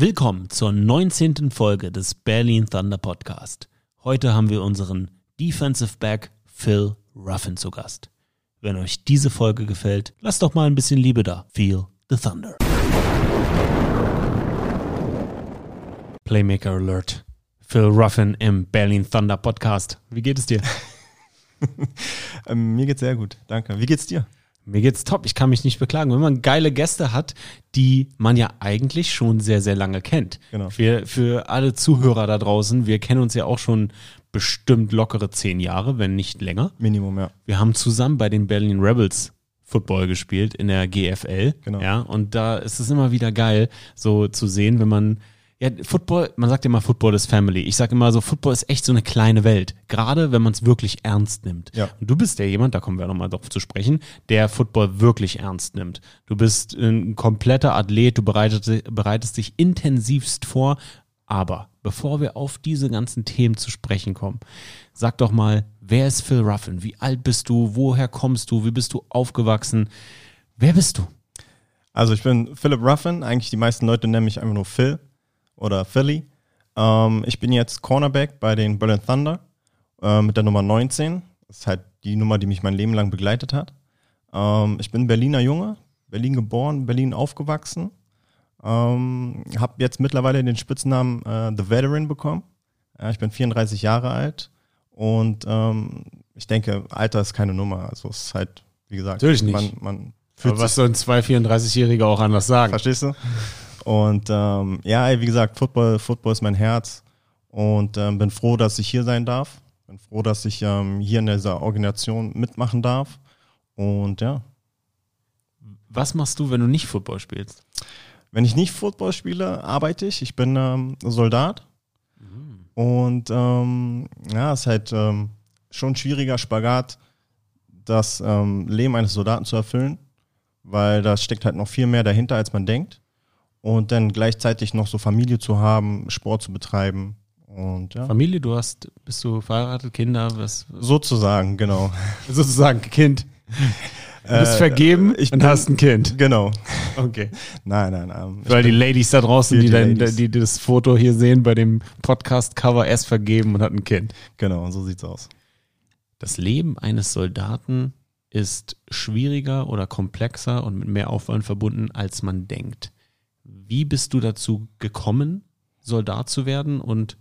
Willkommen zur 19. Folge des Berlin Thunder Podcast. Heute haben wir unseren Defensive Back Phil Ruffin zu Gast. Wenn euch diese Folge gefällt, lasst doch mal ein bisschen Liebe da. Feel the Thunder. Playmaker Alert. Phil Ruffin im Berlin Thunder Podcast. Wie geht es dir? ähm, mir geht's sehr gut, danke. Wie geht's dir? Mir geht's top. Ich kann mich nicht beklagen. Wenn man geile Gäste hat, die man ja eigentlich schon sehr, sehr lange kennt. Genau. Für, für alle Zuhörer da draußen, wir kennen uns ja auch schon bestimmt lockere zehn Jahre, wenn nicht länger. Minimum, ja. Wir haben zusammen bei den Berlin Rebels Football gespielt in der GFL. Genau. Ja, und da ist es immer wieder geil, so zu sehen, wenn man ja, Football, man sagt immer, Football ist Family. Ich sage immer so, Football ist echt so eine kleine Welt. Gerade wenn man es wirklich ernst nimmt. Ja. Und du bist ja jemand, da kommen wir nochmal drauf zu sprechen, der Football wirklich ernst nimmt. Du bist ein kompletter Athlet, du bereitest, bereitest dich intensivst vor. Aber bevor wir auf diese ganzen Themen zu sprechen kommen, sag doch mal, wer ist Phil Ruffin? Wie alt bist du? Woher kommst du? Wie bist du aufgewachsen? Wer bist du? Also ich bin Philip Ruffin. Eigentlich die meisten Leute nennen mich einfach nur Phil oder Philly. Ähm, ich bin jetzt Cornerback bei den Berlin Thunder äh, mit der Nummer 19. Das ist halt die Nummer, die mich mein Leben lang begleitet hat. Ähm, ich bin Berliner Junge, Berlin geboren, Berlin aufgewachsen. Ähm, habe jetzt mittlerweile den Spitznamen äh, The Veteran bekommen. Ja, ich bin 34 Jahre alt und ähm, ich denke, Alter ist keine Nummer. Also es ist halt, wie gesagt, Natürlich nicht. man, man Aber was soll ein 234-Jähriger auch anders sagen? Verstehst du? Und ähm, ja, wie gesagt, Football, Football ist mein Herz und ähm, bin froh, dass ich hier sein darf. Bin froh, dass ich ähm, hier in dieser Organisation mitmachen darf. Und ja. Was machst du, wenn du nicht Football spielst? Wenn ich nicht Football spiele, arbeite ich. Ich bin ähm, Soldat. Mhm. Und ähm, ja, es ist halt ähm, schon ein schwieriger Spagat, das Leben eines Soldaten zu erfüllen, weil da steckt halt noch viel mehr dahinter, als man denkt und dann gleichzeitig noch so Familie zu haben, Sport zu betreiben. Und, ja. Familie, du hast, bist du verheiratet, Kinder, was? Sozusagen, genau. Sozusagen, Kind. Du bist äh, vergeben ich und bin, hast ein Kind. Genau. Okay. Nein, nein, nein. Weil die Ladies da draußen, die, die, dann, die das Foto hier sehen bei dem Podcast-Cover, er ist vergeben und hat ein Kind. Genau, so sieht's aus. Das Leben eines Soldaten ist schwieriger oder komplexer und mit mehr Aufwand verbunden, als man denkt. Wie bist du dazu gekommen, Soldat zu werden und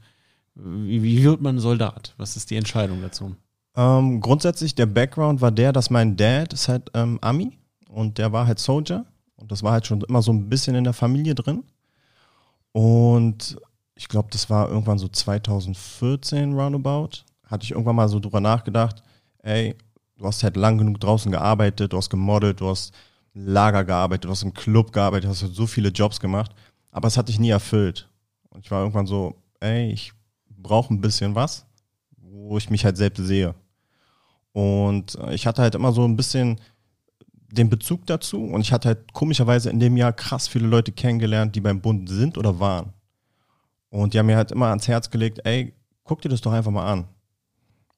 wie, wie wird man Soldat? Was ist die Entscheidung dazu? Ähm, grundsätzlich der Background war der, dass mein Dad ist halt ähm, Ami und der war halt Soldier und das war halt schon immer so ein bisschen in der Familie drin. Und ich glaube, das war irgendwann so 2014 roundabout. Hatte ich irgendwann mal so drüber nachgedacht, ey, du hast halt lang genug draußen gearbeitet, du hast gemodelt, du hast Lager gearbeitet, du hast im Club gearbeitet, hast so viele Jobs gemacht, aber es hat dich nie erfüllt. Und ich war irgendwann so, ey, ich brauche ein bisschen was, wo ich mich halt selbst sehe. Und äh, ich hatte halt immer so ein bisschen den Bezug dazu und ich hatte halt komischerweise in dem Jahr krass viele Leute kennengelernt, die beim Bund sind oder waren. Und die haben mir halt immer ans Herz gelegt, ey, guck dir das doch einfach mal an.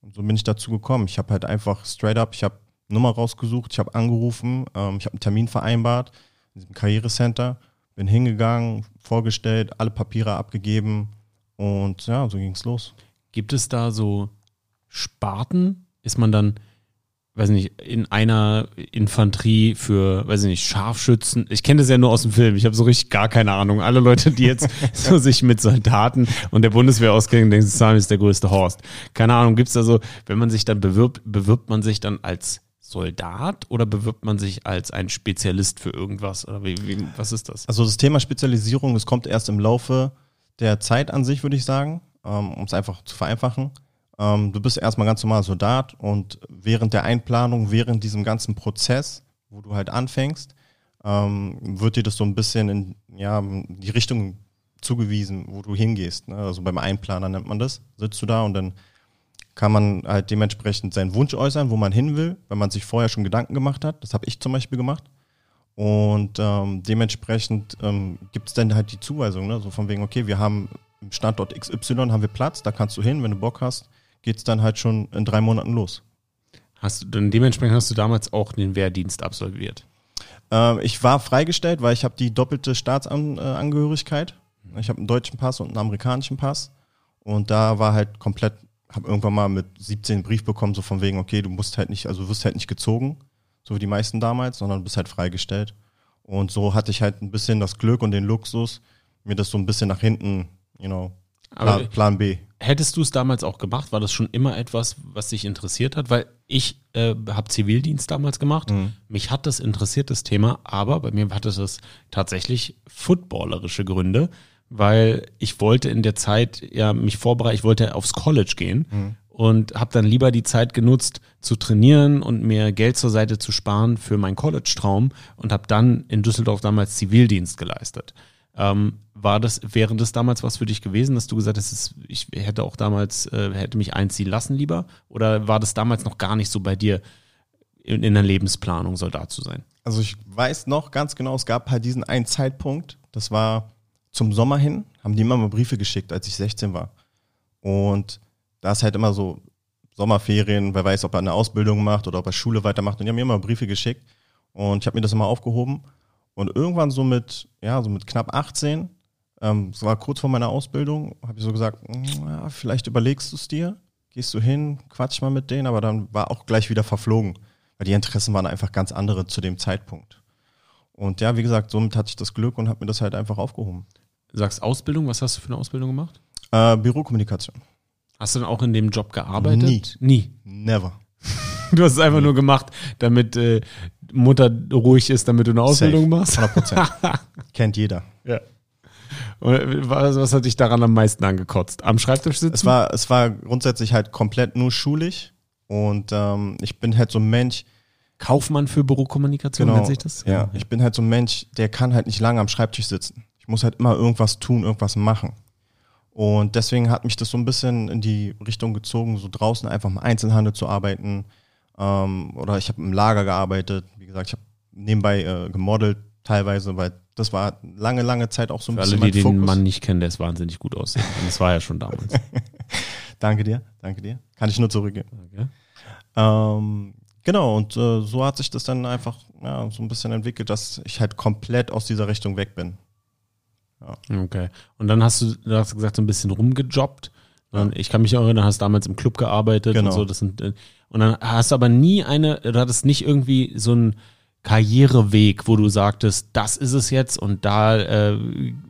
Und so bin ich dazu gekommen. Ich habe halt einfach straight up, ich habe Nummer rausgesucht, ich habe angerufen, ähm, ich habe einen Termin vereinbart in diesem Karrierecenter, bin hingegangen, vorgestellt, alle Papiere abgegeben und ja, so ging es los. Gibt es da so Sparten? Ist man dann, weiß nicht, in einer Infanterie für, weiß ich nicht, Scharfschützen? Ich kenne das ja nur aus dem Film. Ich habe so richtig gar keine Ahnung. Alle Leute, die jetzt so sich mit Soldaten und der Bundeswehr auskennen, denken, Sami ist der größte Horst. Keine Ahnung, gibt es da so, wenn man sich dann bewirbt, bewirbt man sich dann als Soldat oder bewirbt man sich als ein Spezialist für irgendwas? Oder wie, wie, was ist das? Also das Thema Spezialisierung, das kommt erst im Laufe der Zeit an sich, würde ich sagen, ähm, um es einfach zu vereinfachen. Ähm, du bist erstmal ganz normal Soldat und während der Einplanung, während diesem ganzen Prozess, wo du halt anfängst, ähm, wird dir das so ein bisschen in ja, die Richtung zugewiesen, wo du hingehst. Ne? Also beim Einplaner nennt man das. Sitzt du da und dann kann man halt dementsprechend seinen Wunsch äußern, wo man hin will, wenn man sich vorher schon Gedanken gemacht hat. Das habe ich zum Beispiel gemacht. Und ähm, dementsprechend ähm, gibt es dann halt die Zuweisung, ne? so von wegen, okay, wir haben im Standort XY haben wir Platz, da kannst du hin, wenn du Bock hast, geht es dann halt schon in drei Monaten los. Hast du dann dementsprechend hast du damals auch den Wehrdienst absolviert? Ähm, ich war freigestellt, weil ich habe die doppelte Staatsangehörigkeit. Ich habe einen deutschen Pass und einen amerikanischen Pass. Und da war halt komplett, habe irgendwann mal mit 17 einen Brief bekommen, so von wegen, okay, du musst halt nicht, also du wirst halt nicht gezogen, so wie die meisten damals, sondern du bist halt freigestellt. Und so hatte ich halt ein bisschen das Glück und den Luxus, mir das so ein bisschen nach hinten, you know, Plan, Plan B. Hättest du es damals auch gemacht? War das schon immer etwas, was dich interessiert hat? Weil ich äh, habe Zivildienst damals gemacht. Mhm. Mich hat das interessiert, das Thema, aber bei mir hatte es tatsächlich footballerische Gründe, weil ich wollte in der Zeit ja mich vorbereiten, ich wollte aufs College gehen mhm. und habe dann lieber die Zeit genutzt zu trainieren und mir Geld zur Seite zu sparen für meinen College-Traum und habe dann in Düsseldorf damals Zivildienst geleistet. Ähm, war das, wäre das damals was für dich gewesen, dass du gesagt hast, ich hätte auch damals, äh, hätte mich einziehen lassen lieber? Oder war das damals noch gar nicht so bei dir in, in der Lebensplanung, Soldat zu sein? Also ich weiß noch ganz genau, es gab halt diesen einen Zeitpunkt, das war zum Sommer hin, haben die immer mal Briefe geschickt, als ich 16 war. Und da ist halt immer so Sommerferien, wer weiß, ob er eine Ausbildung macht oder ob er Schule weitermacht. Und die haben mir immer Briefe geschickt und ich habe mir das immer aufgehoben. Und irgendwann so mit, ja, so mit knapp 18, ähm, das war kurz vor meiner Ausbildung, habe ich so gesagt, ja, vielleicht überlegst du es dir, gehst du hin, quatsch mal mit denen, aber dann war auch gleich wieder verflogen, weil die Interessen waren einfach ganz andere zu dem Zeitpunkt. Und ja, wie gesagt, somit hatte ich das Glück und habe mir das halt einfach aufgehoben. Sagst Ausbildung, was hast du für eine Ausbildung gemacht? Äh, Bürokommunikation. Hast du dann auch in dem Job gearbeitet? Nie. Nie. Never. Du hast es einfach Nie. nur gemacht, damit äh, Mutter ruhig ist, damit du eine Ausbildung Safe. machst? 100%. Kennt jeder. Ja. Und was, was hat dich daran am meisten angekotzt? Am Schreibtisch sitzen? Es war, es war grundsätzlich halt komplett nur schulisch und ähm, ich bin halt so ein Mensch. Kaufmann für Bürokommunikation genau, nennt sich das? Ja, ja, ich bin halt so ein Mensch, der kann halt nicht lange am Schreibtisch sitzen. Muss halt immer irgendwas tun, irgendwas machen. Und deswegen hat mich das so ein bisschen in die Richtung gezogen, so draußen einfach im Einzelhandel zu arbeiten. Ähm, oder ich habe im Lager gearbeitet. Wie gesagt, ich habe nebenbei äh, gemodelt teilweise, weil das war lange, lange Zeit auch so ein Für bisschen alle, die den Mann nicht kennen, der ist wahnsinnig gut aussehen. Und das war ja schon damals. danke dir, danke dir. Kann ich nur zurückgeben. Okay. Ähm, genau, und äh, so hat sich das dann einfach ja, so ein bisschen entwickelt, dass ich halt komplett aus dieser Richtung weg bin. Ja. Okay. Und dann hast du, du hast gesagt, so ein bisschen rumgejobbt. Ich kann mich auch erinnern, hast damals im Club gearbeitet genau. und so. Das sind, äh, und dann hast du aber nie eine, du hattest nicht irgendwie so ein Karriereweg, wo du sagtest, das ist es jetzt und da äh,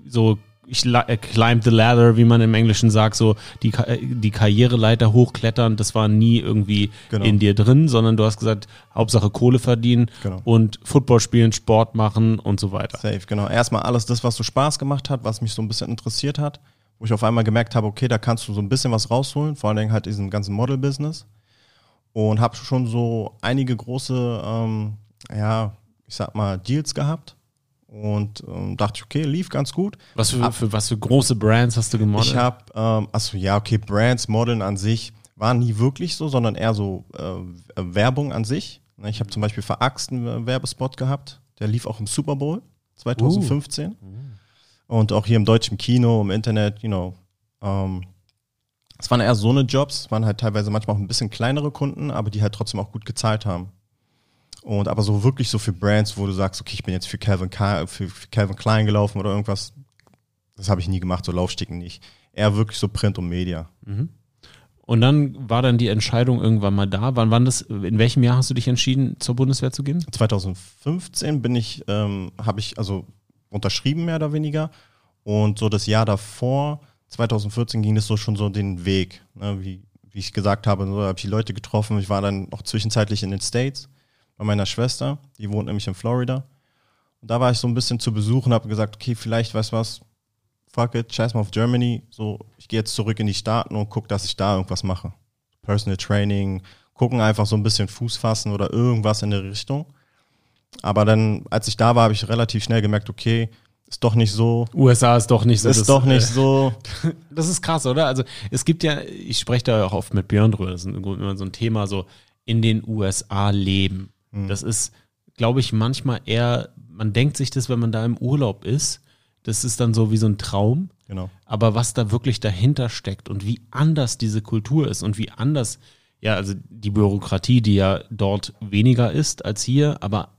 so ich äh, climb the ladder, wie man im Englischen sagt, so die, äh, die Karriereleiter hochklettern, das war nie irgendwie genau. in dir drin, sondern du hast gesagt, Hauptsache Kohle verdienen genau. und Football spielen, Sport machen und so weiter. Safe, genau. Erstmal alles das, was so Spaß gemacht hat, was mich so ein bisschen interessiert hat, wo ich auf einmal gemerkt habe, okay, da kannst du so ein bisschen was rausholen, vor allen Dingen halt diesem ganzen Model-Business und habe schon so einige große ähm, ja, ich sag mal, Deals gehabt. Und ähm, dachte ich, okay, lief ganz gut. Was für, für, was für große Brands hast du gemodelt? Ich habe, ähm, achso, ja, okay, Brands, Modeln an sich war nie wirklich so, sondern eher so äh, Werbung an sich. Ne, ich habe zum Beispiel für Axt einen Werbespot gehabt, der lief auch im Super Bowl 2015. Uh. Und auch hier im deutschen Kino, im Internet, you know. Ähm, es waren eher so eine Jobs, waren halt teilweise manchmal auch ein bisschen kleinere Kunden, aber die halt trotzdem auch gut gezahlt haben. Und aber so wirklich so für Brands, wo du sagst, okay, ich bin jetzt für Calvin, für, Calvin Klein gelaufen oder irgendwas, das habe ich nie gemacht, so Laufsticken nicht. Eher wirklich so Print und Media. Mhm. Und dann war dann die Entscheidung irgendwann mal da. Wann wann das? In welchem Jahr hast du dich entschieden, zur Bundeswehr zu gehen? 2015 bin ich, ähm, habe ich also unterschrieben mehr oder weniger. Und so das Jahr davor, 2014, ging es so schon so den Weg, ne, wie, wie ich gesagt habe. So habe ich die Leute getroffen. Ich war dann noch zwischenzeitlich in den States bei meiner Schwester, die wohnt nämlich in Florida. Und da war ich so ein bisschen zu Besuch und habe gesagt, okay, vielleicht, weißt du was, fuck it, scheiß mal auf Germany. So, ich gehe jetzt zurück in die Staaten und gucke, dass ich da irgendwas mache. Personal Training, gucken einfach so ein bisschen Fuß fassen oder irgendwas in der Richtung. Aber dann, als ich da war, habe ich relativ schnell gemerkt, okay, ist doch nicht so. USA ist doch nicht so. Ist das, doch nicht äh, so. Das ist krass, oder? Also es gibt ja, ich spreche da auch oft mit Björn drüber, das ist immer so ein Thema, so in den USA leben. Mhm. Das ist, glaube ich, manchmal eher, man denkt sich das, wenn man da im Urlaub ist, das ist dann so wie so ein Traum. Genau. Aber was da wirklich dahinter steckt und wie anders diese Kultur ist und wie anders, ja, also die Bürokratie, die ja dort weniger ist als hier, aber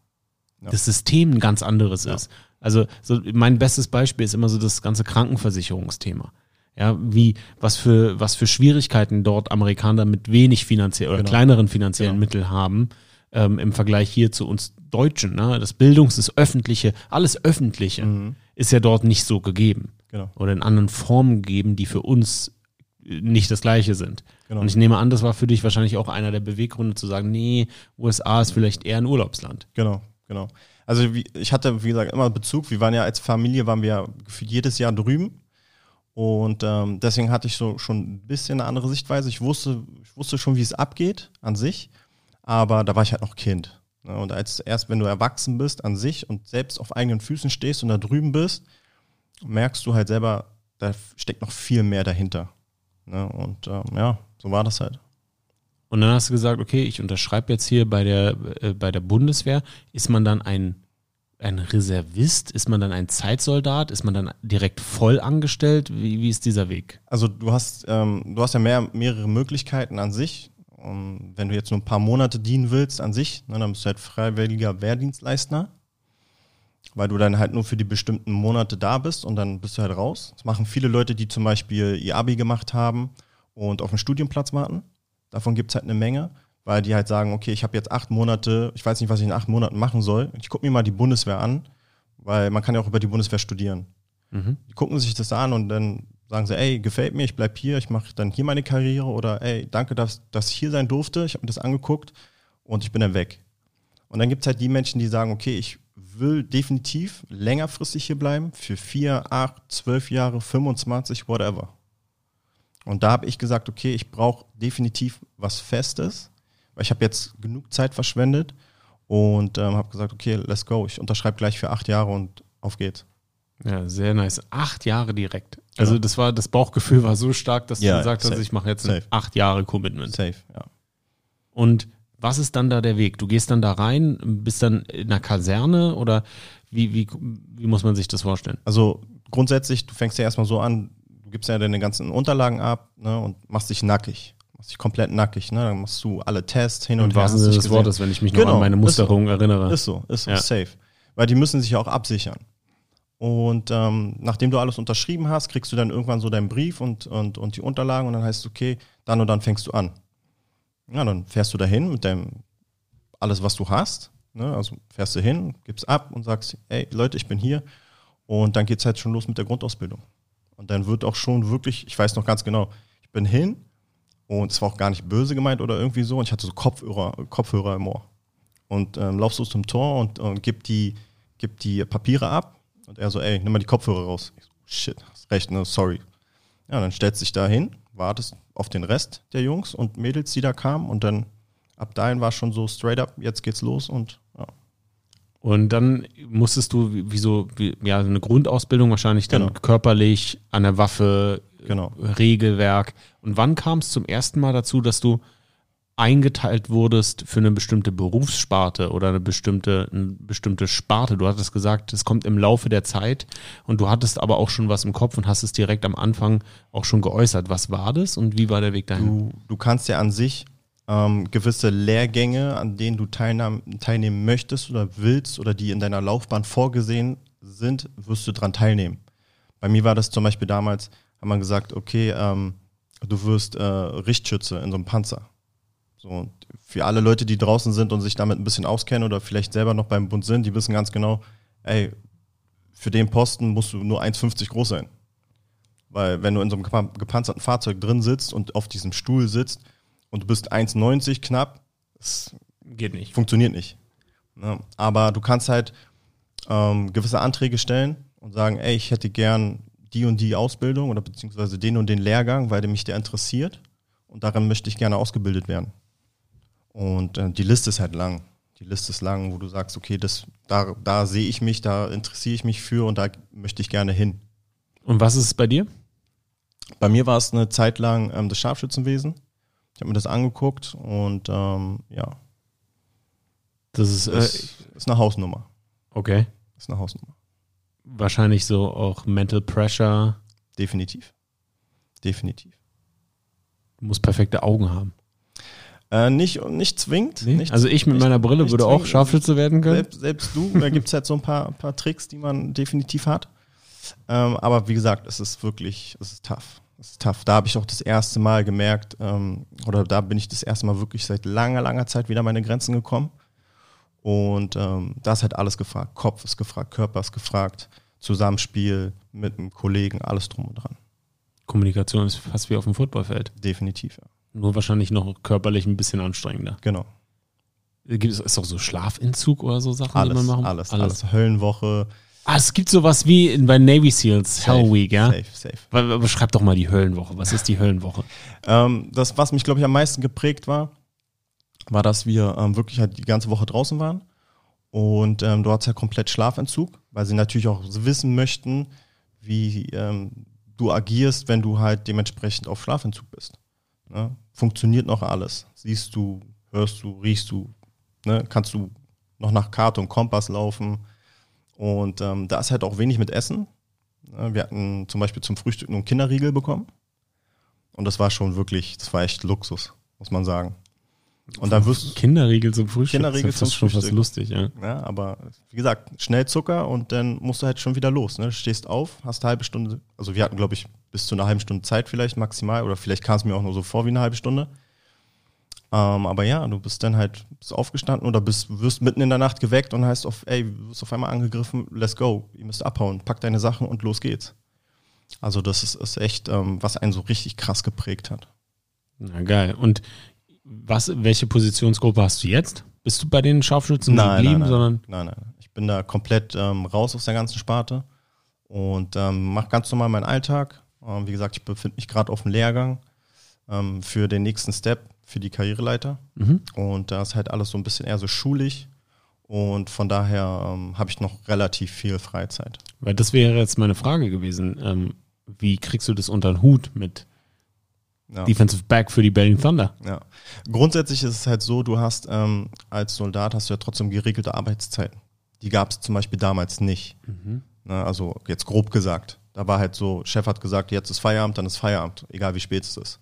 ja. das System ein ganz anderes ja. ist. Also so mein bestes Beispiel ist immer so das ganze Krankenversicherungsthema. Ja, wie, was für, was für Schwierigkeiten dort Amerikaner mit wenig finanziell oder genau. kleineren finanziellen genau. Mitteln haben, ähm, im Vergleich hier zu uns Deutschen. Ne? Das Bildungs-, das Öffentliche, alles Öffentliche mhm. ist ja dort nicht so gegeben. Genau. Oder in anderen Formen gegeben, die für uns nicht das Gleiche sind. Genau. Und ich nehme an, das war für dich wahrscheinlich auch einer der Beweggründe zu sagen, nee, USA ist vielleicht eher ein Urlaubsland. Genau, genau. Also wie, ich hatte, wie gesagt, immer Bezug. Wir waren ja als Familie, waren wir jedes Jahr drüben. Und ähm, deswegen hatte ich so schon ein bisschen eine andere Sichtweise. Ich wusste, ich wusste schon, wie es abgeht an sich, aber da war ich halt noch Kind. Ne? Und als erst, wenn du erwachsen bist an sich und selbst auf eigenen Füßen stehst und da drüben bist, merkst du halt selber, da steckt noch viel mehr dahinter. Ne? Und ähm, ja, so war das halt. Und dann hast du gesagt, okay, ich unterschreibe jetzt hier bei der, äh, bei der Bundeswehr. Ist man dann ein, ein Reservist? Ist man dann ein Zeitsoldat? Ist man dann direkt voll angestellt? Wie, wie ist dieser Weg? Also du hast, ähm, du hast ja mehr, mehrere Möglichkeiten an sich. Und wenn du jetzt nur ein paar Monate dienen willst an sich, ne, dann bist du halt freiwilliger Wehrdienstleister weil du dann halt nur für die bestimmten Monate da bist und dann bist du halt raus. Das machen viele Leute, die zum Beispiel ihr Abi gemacht haben und auf einen Studienplatz warten. Davon gibt es halt eine Menge, weil die halt sagen, okay, ich habe jetzt acht Monate, ich weiß nicht, was ich in acht Monaten machen soll. Ich gucke mir mal die Bundeswehr an, weil man kann ja auch über die Bundeswehr studieren. Mhm. Die gucken sich das an und dann sagen sie, ey, gefällt mir, ich bleib hier, ich mache dann hier meine Karriere oder ey, danke, dass, dass ich hier sein durfte, ich habe mir das angeguckt und ich bin dann weg. Und dann gibt es halt die Menschen, die sagen, okay, ich will definitiv längerfristig hier bleiben, für vier, acht, zwölf Jahre, 25, whatever. Und da habe ich gesagt, okay, ich brauche definitiv was Festes, weil ich habe jetzt genug Zeit verschwendet und ähm, habe gesagt, okay, let's go. Ich unterschreibe gleich für acht Jahre und auf geht's. Ja, sehr nice. Acht Jahre direkt. Also das war, das Bauchgefühl war so stark, dass ja, du gesagt safe. hast, ich mache jetzt acht Jahre Commitment. Safe, ja. Und was ist dann da der Weg? Du gehst dann da rein, bist dann in einer Kaserne oder wie, wie, wie muss man sich das vorstellen? Also grundsätzlich, du fängst ja erstmal so an, du gibst ja deine ganzen Unterlagen ab ne, und machst dich nackig. Machst dich komplett nackig, ne? Dann machst du alle Tests hin und, und her. Was ist das Wort, wenn ich mich genau, noch an meine Musterung ist so, erinnere. Ist so, ist so, ja. safe. Weil die müssen sich ja auch absichern. Und ähm, nachdem du alles unterschrieben hast, kriegst du dann irgendwann so deinen Brief und, und, und die Unterlagen und dann heißt es, okay, dann und dann fängst du an. Ja, dann fährst du dahin mit deinem alles, was du hast. Ne? Also fährst du hin, gibst ab und sagst, ey Leute, ich bin hier. Und dann geht es halt schon los mit der Grundausbildung. Und dann wird auch schon wirklich, ich weiß noch ganz genau, ich bin hin und es war auch gar nicht böse gemeint oder irgendwie so. Und ich hatte so Kopfhörer, Kopfhörer im Ohr. Und ähm, laufst du zum Tor und, und gib, die, gib die Papiere ab. Und er so, ey, nimm mal die Kopfhörer raus. Ich so, shit, hast recht, ne, sorry. Ja, dann stellst du dich da hin, wartest auf den Rest der Jungs und Mädels, die da kamen. Und dann ab dahin war schon so straight up, jetzt geht's los und ja. Und dann musstest du wie, wie so, wie, ja, eine Grundausbildung wahrscheinlich dann genau. körperlich an der Waffe, genau. Regelwerk. Und wann kam es zum ersten Mal dazu, dass du eingeteilt wurdest für eine bestimmte Berufssparte oder eine bestimmte, eine bestimmte Sparte. Du hattest gesagt, es kommt im Laufe der Zeit und du hattest aber auch schon was im Kopf und hast es direkt am Anfang auch schon geäußert. Was war das und wie war der Weg dahin? Du, du kannst ja an sich ähm, gewisse Lehrgänge, an denen du teilnehmen möchtest oder willst oder die in deiner Laufbahn vorgesehen sind, wirst du daran teilnehmen. Bei mir war das zum Beispiel damals, hat man gesagt, okay, ähm, du wirst äh, Richtschütze in so einem Panzer. So, für alle Leute, die draußen sind und sich damit ein bisschen auskennen oder vielleicht selber noch beim Bund sind, die wissen ganz genau, ey, für den Posten musst du nur 1,50 groß sein. Weil wenn du in so einem gepanzerten Fahrzeug drin sitzt und auf diesem Stuhl sitzt und du bist 1,90 knapp, das geht nicht. Funktioniert nicht. Ja, ne? aber du kannst halt ähm, gewisse Anträge stellen und sagen, ey, ich hätte gern die und die Ausbildung oder beziehungsweise den und den Lehrgang, weil der mich der interessiert und daran möchte ich gerne ausgebildet werden. Und äh, die Liste ist halt lang. Die Liste ist lang, wo du sagst, okay, das, da, da sehe ich mich, da interessiere ich mich für und da möchte ich gerne hin. Und was ist es bei dir? Bei mir war es eine Zeit lang ähm, das Scharfschützenwesen. Ich habe mir das angeguckt und ähm, ja. Das ist, äh, ist, ist eine Hausnummer. Okay. Ist eine Hausnummer. Wahrscheinlich so auch Mental Pressure. Definitiv. Definitiv. Du musst perfekte Augen haben. Äh, nicht, nicht zwingend. Nee? Nicht, also ich mit nicht, meiner Brille würde auch Scharfschütze werden können. Selbst, selbst du, da gibt es halt so ein paar, paar Tricks, die man definitiv hat. Ähm, aber wie gesagt, es ist wirklich, es ist tough. Es ist tough. Da habe ich auch das erste Mal gemerkt, ähm, oder da bin ich das erste Mal wirklich seit langer, langer Zeit wieder an meine Grenzen gekommen. Und ähm, da ist halt alles gefragt. Kopf ist gefragt, Körper ist gefragt, Zusammenspiel mit einem Kollegen, alles drum und dran. Kommunikation ist fast wie auf dem Footballfeld. Definitiv, ja. Nur wahrscheinlich noch körperlich ein bisschen anstrengender. Genau. Gibt es ist auch so Schlafentzug oder so Sachen, alles, die man machen? Alles, alles, alles. Höllenwoche. Ah, es gibt sowas wie bei Navy Seals, safe, Hell Week, ja? Safe, safe. Beschreib doch mal die Höllenwoche. Was ist die Höllenwoche? Ähm, das, was mich, glaube ich, am meisten geprägt war, war, dass wir ähm, wirklich halt die ganze Woche draußen waren. Und ähm, du hattest ja komplett Schlafentzug, weil sie natürlich auch wissen möchten, wie ähm, du agierst, wenn du halt dementsprechend auf Schlafentzug bist. Ne? Funktioniert noch alles. Siehst du, hörst du, riechst du, ne? kannst du noch nach Karte und Kompass laufen. Und ähm, da ist halt auch wenig mit Essen. Ne? Wir hatten zum Beispiel zum Frühstück nur einen Kinderriegel bekommen. Und das war schon wirklich, das war echt Luxus, muss man sagen. Und dann wirst Kinderriegel zum Frühstück. Kinderriegel das ist schon fast lustig, ja. ja. Aber wie gesagt, schnell Zucker und dann musst du halt schon wieder los. Ne? Stehst auf, hast eine halbe Stunde. Also wir hatten, glaube ich, bis zu einer halben Stunde Zeit vielleicht maximal. Oder vielleicht kam es mir auch nur so vor wie eine halbe Stunde. Ähm, aber ja, du bist dann halt bist aufgestanden oder bist, wirst mitten in der Nacht geweckt und heißt auf, ey, du wirst auf einmal angegriffen, let's go, ihr müsst abhauen, pack deine Sachen und los geht's. Also das ist, ist echt, ähm, was einen so richtig krass geprägt hat. Na geil. Und was, welche Positionsgruppe hast du jetzt? Bist du bei den Scharfschützen nein, geblieben? Nein, nein, sondern nein, nein. Ich bin da komplett ähm, raus aus der ganzen Sparte und ähm, mache ganz normal meinen Alltag. Ähm, wie gesagt, ich befinde mich gerade auf dem Lehrgang ähm, für den nächsten Step für die Karriereleiter. Mhm. Und da ist halt alles so ein bisschen eher so schulig. Und von daher ähm, habe ich noch relativ viel Freizeit. Weil das wäre jetzt meine Frage gewesen. Ähm, wie kriegst du das unter den Hut mit ja. Defensive Back für die Berlin Thunder. Ja. Grundsätzlich ist es halt so, du hast ähm, als Soldat hast du ja trotzdem geregelte Arbeitszeiten. Die gab es zum Beispiel damals nicht. Mhm. Na, also jetzt grob gesagt. Da war halt so, Chef hat gesagt, jetzt ist Feierabend, dann ist Feierabend, egal wie spät es ist.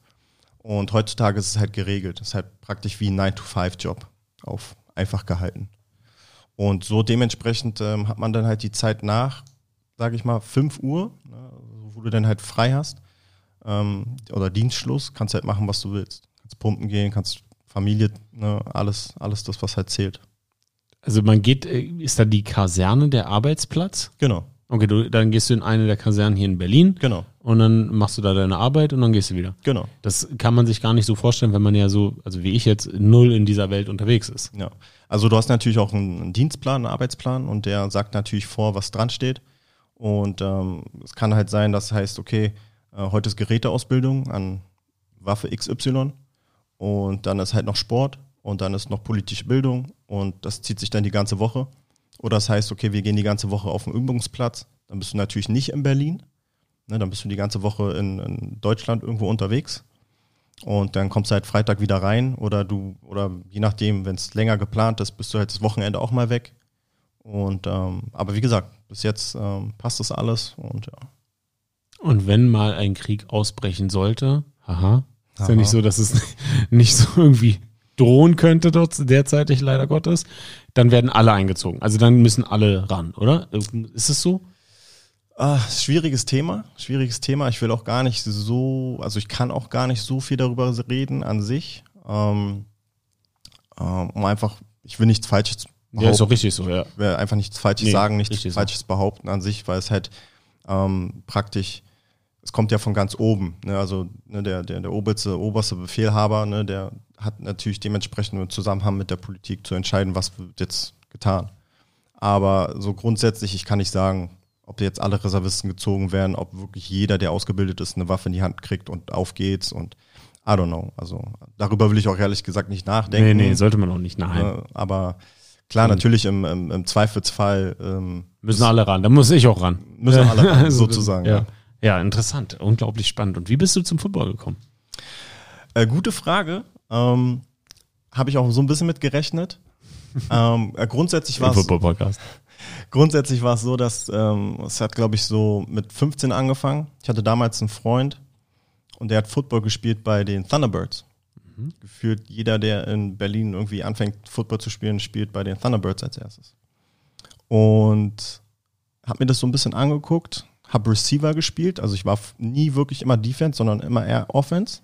Und heutzutage ist es halt geregelt. Es ist halt praktisch wie ein 9-to-5-Job auf einfach gehalten. Und so dementsprechend ähm, hat man dann halt die Zeit nach, sage ich mal, 5 Uhr, ne, wo du dann halt frei hast ähm, oder Dienstschluss, kannst halt machen, was du willst. Kannst pumpen gehen, kannst Familie, ne, alles, alles das, was halt zählt. Also man geht, äh, ist da die Kaserne der Arbeitsplatz? Genau. Okay, du, dann gehst du in eine der Kasernen hier in Berlin. Genau. Und dann machst du da deine Arbeit und dann gehst du wieder. Genau. Das kann man sich gar nicht so vorstellen, wenn man ja so, also wie ich jetzt, null in dieser Welt unterwegs ist. Ja. Also du hast natürlich auch einen Dienstplan, einen Arbeitsplan und der sagt natürlich vor, was dran steht. Und ähm, es kann halt sein, dass heißt, okay, heute ist Geräteausbildung an Waffe XY und dann ist halt noch Sport und dann ist noch politische Bildung und das zieht sich dann die ganze Woche. Oder das heißt, okay, wir gehen die ganze Woche auf den Übungsplatz, dann bist du natürlich nicht in Berlin, ne, dann bist du die ganze Woche in, in Deutschland irgendwo unterwegs und dann kommst du halt Freitag wieder rein oder du, oder je nachdem, wenn es länger geplant ist, bist du halt das Wochenende auch mal weg. Und ähm, aber wie gesagt, bis jetzt ähm, passt das alles und ja. Und wenn mal ein Krieg ausbrechen sollte, haha, ist Aha. ja nicht so, dass es nicht so irgendwie drohen könnte dort derzeitig leider Gottes, dann werden alle eingezogen. Also dann müssen alle ran, oder? Ist es so? Ah, schwieriges Thema, schwieriges Thema. Ich will auch gar nicht so, also ich kann auch gar nicht so viel darüber reden an sich, ähm, ähm, um einfach, ich will nichts Falsches behaupten. Ja, ist auch richtig so, ja. Ich will einfach nichts Falsches nee, sagen, nichts Falsches so. behaupten an sich, weil es halt ähm, praktisch es kommt ja von ganz oben. Ne? Also ne, der, der, der oberste, oberste Befehlhaber, ne, der hat natürlich dementsprechend im Zusammenhang mit der Politik zu entscheiden, was wird jetzt getan. Aber so grundsätzlich, ich kann nicht sagen, ob jetzt alle Reservisten gezogen werden, ob wirklich jeder, der ausgebildet ist, eine Waffe in die Hand kriegt und auf geht's und I don't know. Also darüber will ich auch ehrlich gesagt nicht nachdenken. Nee, nee, sollte man auch nicht. Ne? Aber klar, mhm. natürlich im, im, im Zweifelsfall ähm, müssen alle ran, da muss ich auch ran. Müssen alle ran, sozusagen. ja. ja. Ja, interessant. Unglaublich spannend. Und wie bist du zum Football gekommen? Äh, gute Frage. Ähm, Habe ich auch so ein bisschen mit gerechnet. ähm, äh, grundsätzlich war es grundsätzlich war es so, dass ähm, es hat, glaube ich, so mit 15 angefangen. Ich hatte damals einen Freund und der hat Football gespielt bei den Thunderbirds. Mhm. Gefühlt jeder, der in Berlin irgendwie anfängt, Football zu spielen, spielt bei den Thunderbirds als erstes. Und habe mir das so ein bisschen angeguckt, habe Receiver gespielt, also ich war nie wirklich immer Defense, sondern immer eher Offense.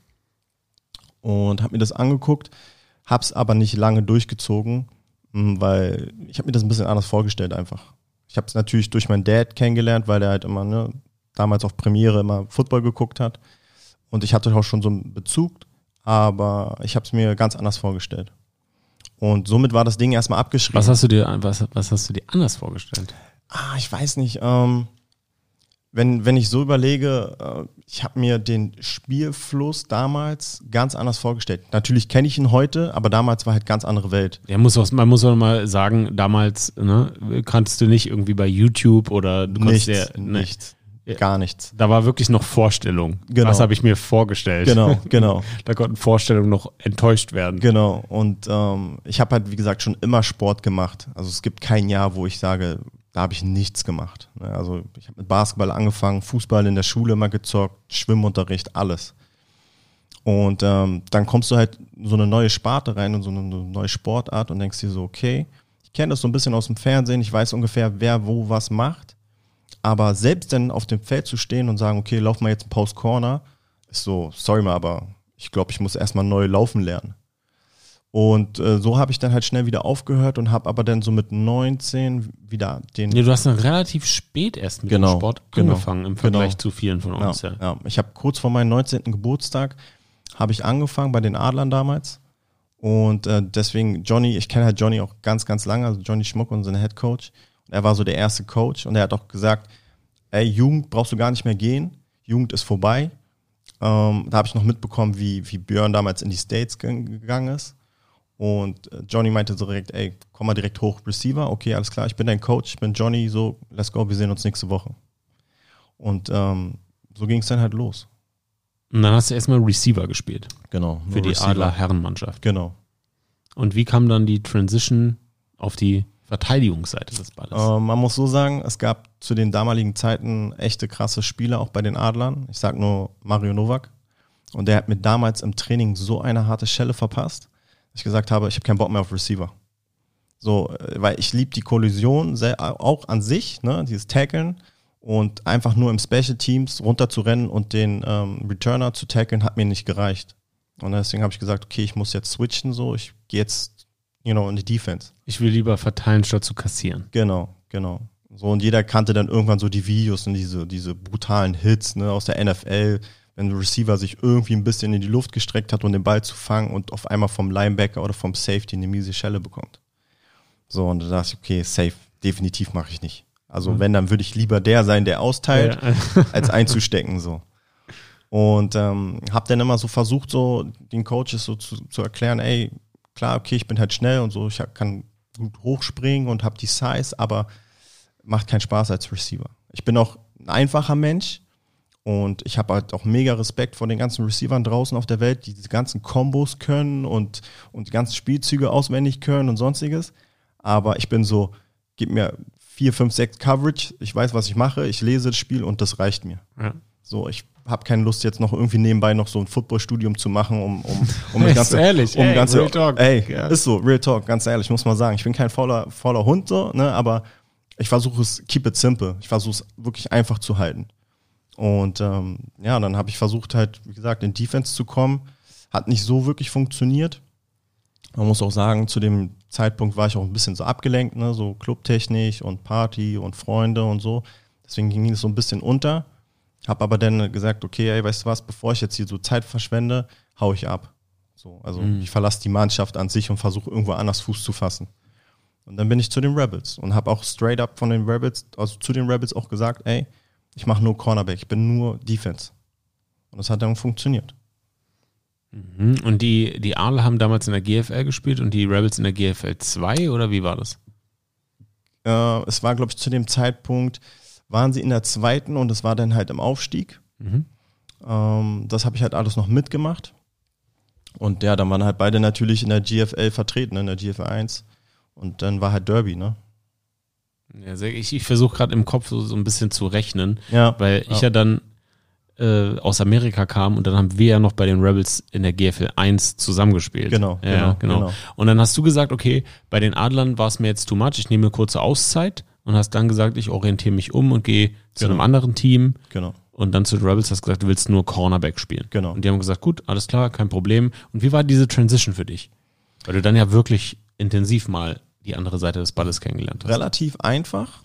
Und habe mir das angeguckt, habe es aber nicht lange durchgezogen, hm, weil ich habe mir das ein bisschen anders vorgestellt einfach. Ich habe es natürlich durch meinen Dad kennengelernt, weil der halt immer, ne, damals auf Premiere immer Football geguckt hat. Und ich hatte auch schon so einen Bezug, aber ich habe es mir ganz anders vorgestellt. Und somit war das Ding erstmal abgeschrieben. Was hast du dir, was, was hast du dir anders vorgestellt? Ah, ich weiß nicht. Ähm, wenn, wenn ich so überlege, äh, ich habe mir den Spielfluss damals ganz anders vorgestellt. Natürlich kenne ich ihn heute, aber damals war halt ganz andere Welt. Ja, muss auch, man muss auch mal sagen, damals ne, kanntest du nicht irgendwie bei YouTube oder du nichts, ja, ne, nichts. Gar nichts. Da war wirklich noch Vorstellung. Genau. Was habe ich mir vorgestellt? Genau, genau. da konnten Vorstellungen noch enttäuscht werden. Genau. Und ähm, ich habe halt, wie gesagt, schon immer Sport gemacht. Also es gibt kein Jahr, wo ich sage, da habe ich nichts gemacht. Ne, also ich habe mit Basketball angefangen, Fußball in der Schule mal gezockt, Schwimmunterricht, alles. Und ähm, dann kommst du halt so eine neue Sparte rein und so eine neue Sportart und denkst dir so, okay, ich kenne das so ein bisschen aus dem Fernsehen, ich weiß ungefähr, wer wo was macht. Aber selbst dann auf dem Feld zu stehen und sagen, okay, lauf mal jetzt ein Post Corner, ist so, sorry mal, aber ich glaube, ich muss erstmal neu laufen lernen. Und äh, so habe ich dann halt schnell wieder aufgehört und habe aber dann so mit 19 wieder den. Nee, du hast dann relativ spät erst mit genau, dem Sport genau, angefangen im Vergleich genau. zu vielen von uns. Ja, ja. ja. ich habe kurz vor meinem 19. Geburtstag habe ich angefangen bei den Adlern damals. Und äh, deswegen Johnny, ich kenne halt Johnny auch ganz, ganz lange, also Johnny Schmuck, unseren Head Coach. Und er war so der erste Coach und er hat auch gesagt, ey, Jugend brauchst du gar nicht mehr gehen, Jugend ist vorbei. Ähm, da habe ich noch mitbekommen, wie, wie Björn damals in die States gegangen ist und äh, Johnny meinte so direkt, ey, komm mal direkt hoch, Receiver, okay, alles klar, ich bin dein Coach, ich bin Johnny, so, let's go, wir sehen uns nächste Woche. Und ähm, so ging es dann halt los. Und dann hast du erstmal Receiver gespielt. Genau. Für die Receiver. Adler Herrenmannschaft. Genau. Und wie kam dann die Transition auf die Verteidigungsseite des Balles? Äh, man muss so sagen, es gab zu den damaligen Zeiten echte krasse Spieler, auch bei den Adlern. Ich sag nur Mario Novak. Und der hat mir damals im Training so eine harte Schelle verpasst ich gesagt habe, ich habe keinen Bock mehr auf Receiver. So, äh, weil ich liebe die Kollision auch an sich, ne, dieses Tackeln und einfach nur im Special Teams runterzurennen und den ähm, Returner zu tackeln, hat mir nicht gereicht. Und deswegen habe ich gesagt, okay, ich muss jetzt switchen, so, ich gehe jetzt, you know, in die Defense. Ich will lieber verteilen, statt zu kassieren. Genau, genau. So, und jeder kannte dann irgendwann so die Videos und diese, diese brutalen Hits, ne, aus der NFL, wenn der Receiver sich irgendwie ein bisschen in die Luft gestreckt hat, um den Ball zu fangen und auf einmal vom Linebacker oder vom Safety eine miese Schelle bekommt. So, und da dachte ich, okay, safe, definitiv mache ich nicht. Also mhm. wenn, dann würde ich lieber der sein, der austeilt, ja. als einzustecken, so. Und ähm, habe dann immer so versucht, so den Coaches so zu, zu erklären, ey, klar, okay, ich bin halt schnell und so, ich kann gut hochspringen und habe die Size, aber macht keinen Spaß als Receiver. Ich bin auch ein einfacher Mensch, und ich habe halt auch mega Respekt vor den ganzen Receivern draußen auf der Welt, die diese ganzen Kombos können und, und die ganzen Spielzüge auswendig können und sonstiges. Aber ich bin so, gib mir vier, fünf, sechs Coverage, ich weiß, was ich mache, ich lese das Spiel und das reicht mir. Ja. So, ich habe keine Lust jetzt noch irgendwie nebenbei noch so ein Footballstudium zu machen, um um um das ganze ehrlich, um ey, ganze Real Talk. ey, ja. ist so Real Talk, ganz ehrlich, muss man sagen, ich bin kein fauler fauler Hund so, ne, aber ich versuche es keep it simple. Ich versuche es wirklich einfach zu halten. Und ähm, ja, dann habe ich versucht halt, wie gesagt, in Defense zu kommen. Hat nicht so wirklich funktioniert. Man muss auch sagen, zu dem Zeitpunkt war ich auch ein bisschen so abgelenkt, ne? so clubtechnisch und Party und Freunde und so. Deswegen ging es so ein bisschen unter. Hab aber dann gesagt, okay, ey, weißt du was, bevor ich jetzt hier so Zeit verschwende, hau ich ab. So, also mhm. ich verlasse die Mannschaft an sich und versuche irgendwo anders Fuß zu fassen. Und dann bin ich zu den Rebels und habe auch straight up von den Rebels, also zu den Rebels auch gesagt, ey, ich mache nur Cornerback, ich bin nur Defense. Und das hat dann funktioniert. Mhm. Und die, die Adler haben damals in der GFL gespielt und die Rebels in der GFL 2 oder wie war das? Äh, es war, glaube ich, zu dem Zeitpunkt, waren sie in der zweiten und es war dann halt im Aufstieg. Mhm. Ähm, das habe ich halt alles noch mitgemacht. Und ja, dann waren halt beide natürlich in der GFL vertreten, in der GFL 1. Und dann war halt Derby, ne? Ja, ich, ich versuche gerade im Kopf so, so ein bisschen zu rechnen, ja, weil ich ja dann äh, aus Amerika kam und dann haben wir ja noch bei den Rebels in der GFL 1 zusammengespielt. Genau, ja, genau, genau, genau. Und dann hast du gesagt, okay, bei den Adlern war es mir jetzt too much, ich nehme eine kurze Auszeit und hast dann gesagt, ich orientiere mich um und gehe zu genau. einem anderen Team. Genau. Und dann zu den Rebels hast du gesagt, du willst nur Cornerback spielen. Genau. Und die haben gesagt, gut, alles klar, kein Problem. Und wie war diese Transition für dich? Weil du dann ja wirklich intensiv mal die andere Seite des Balles kennengelernt hast. Relativ einfach,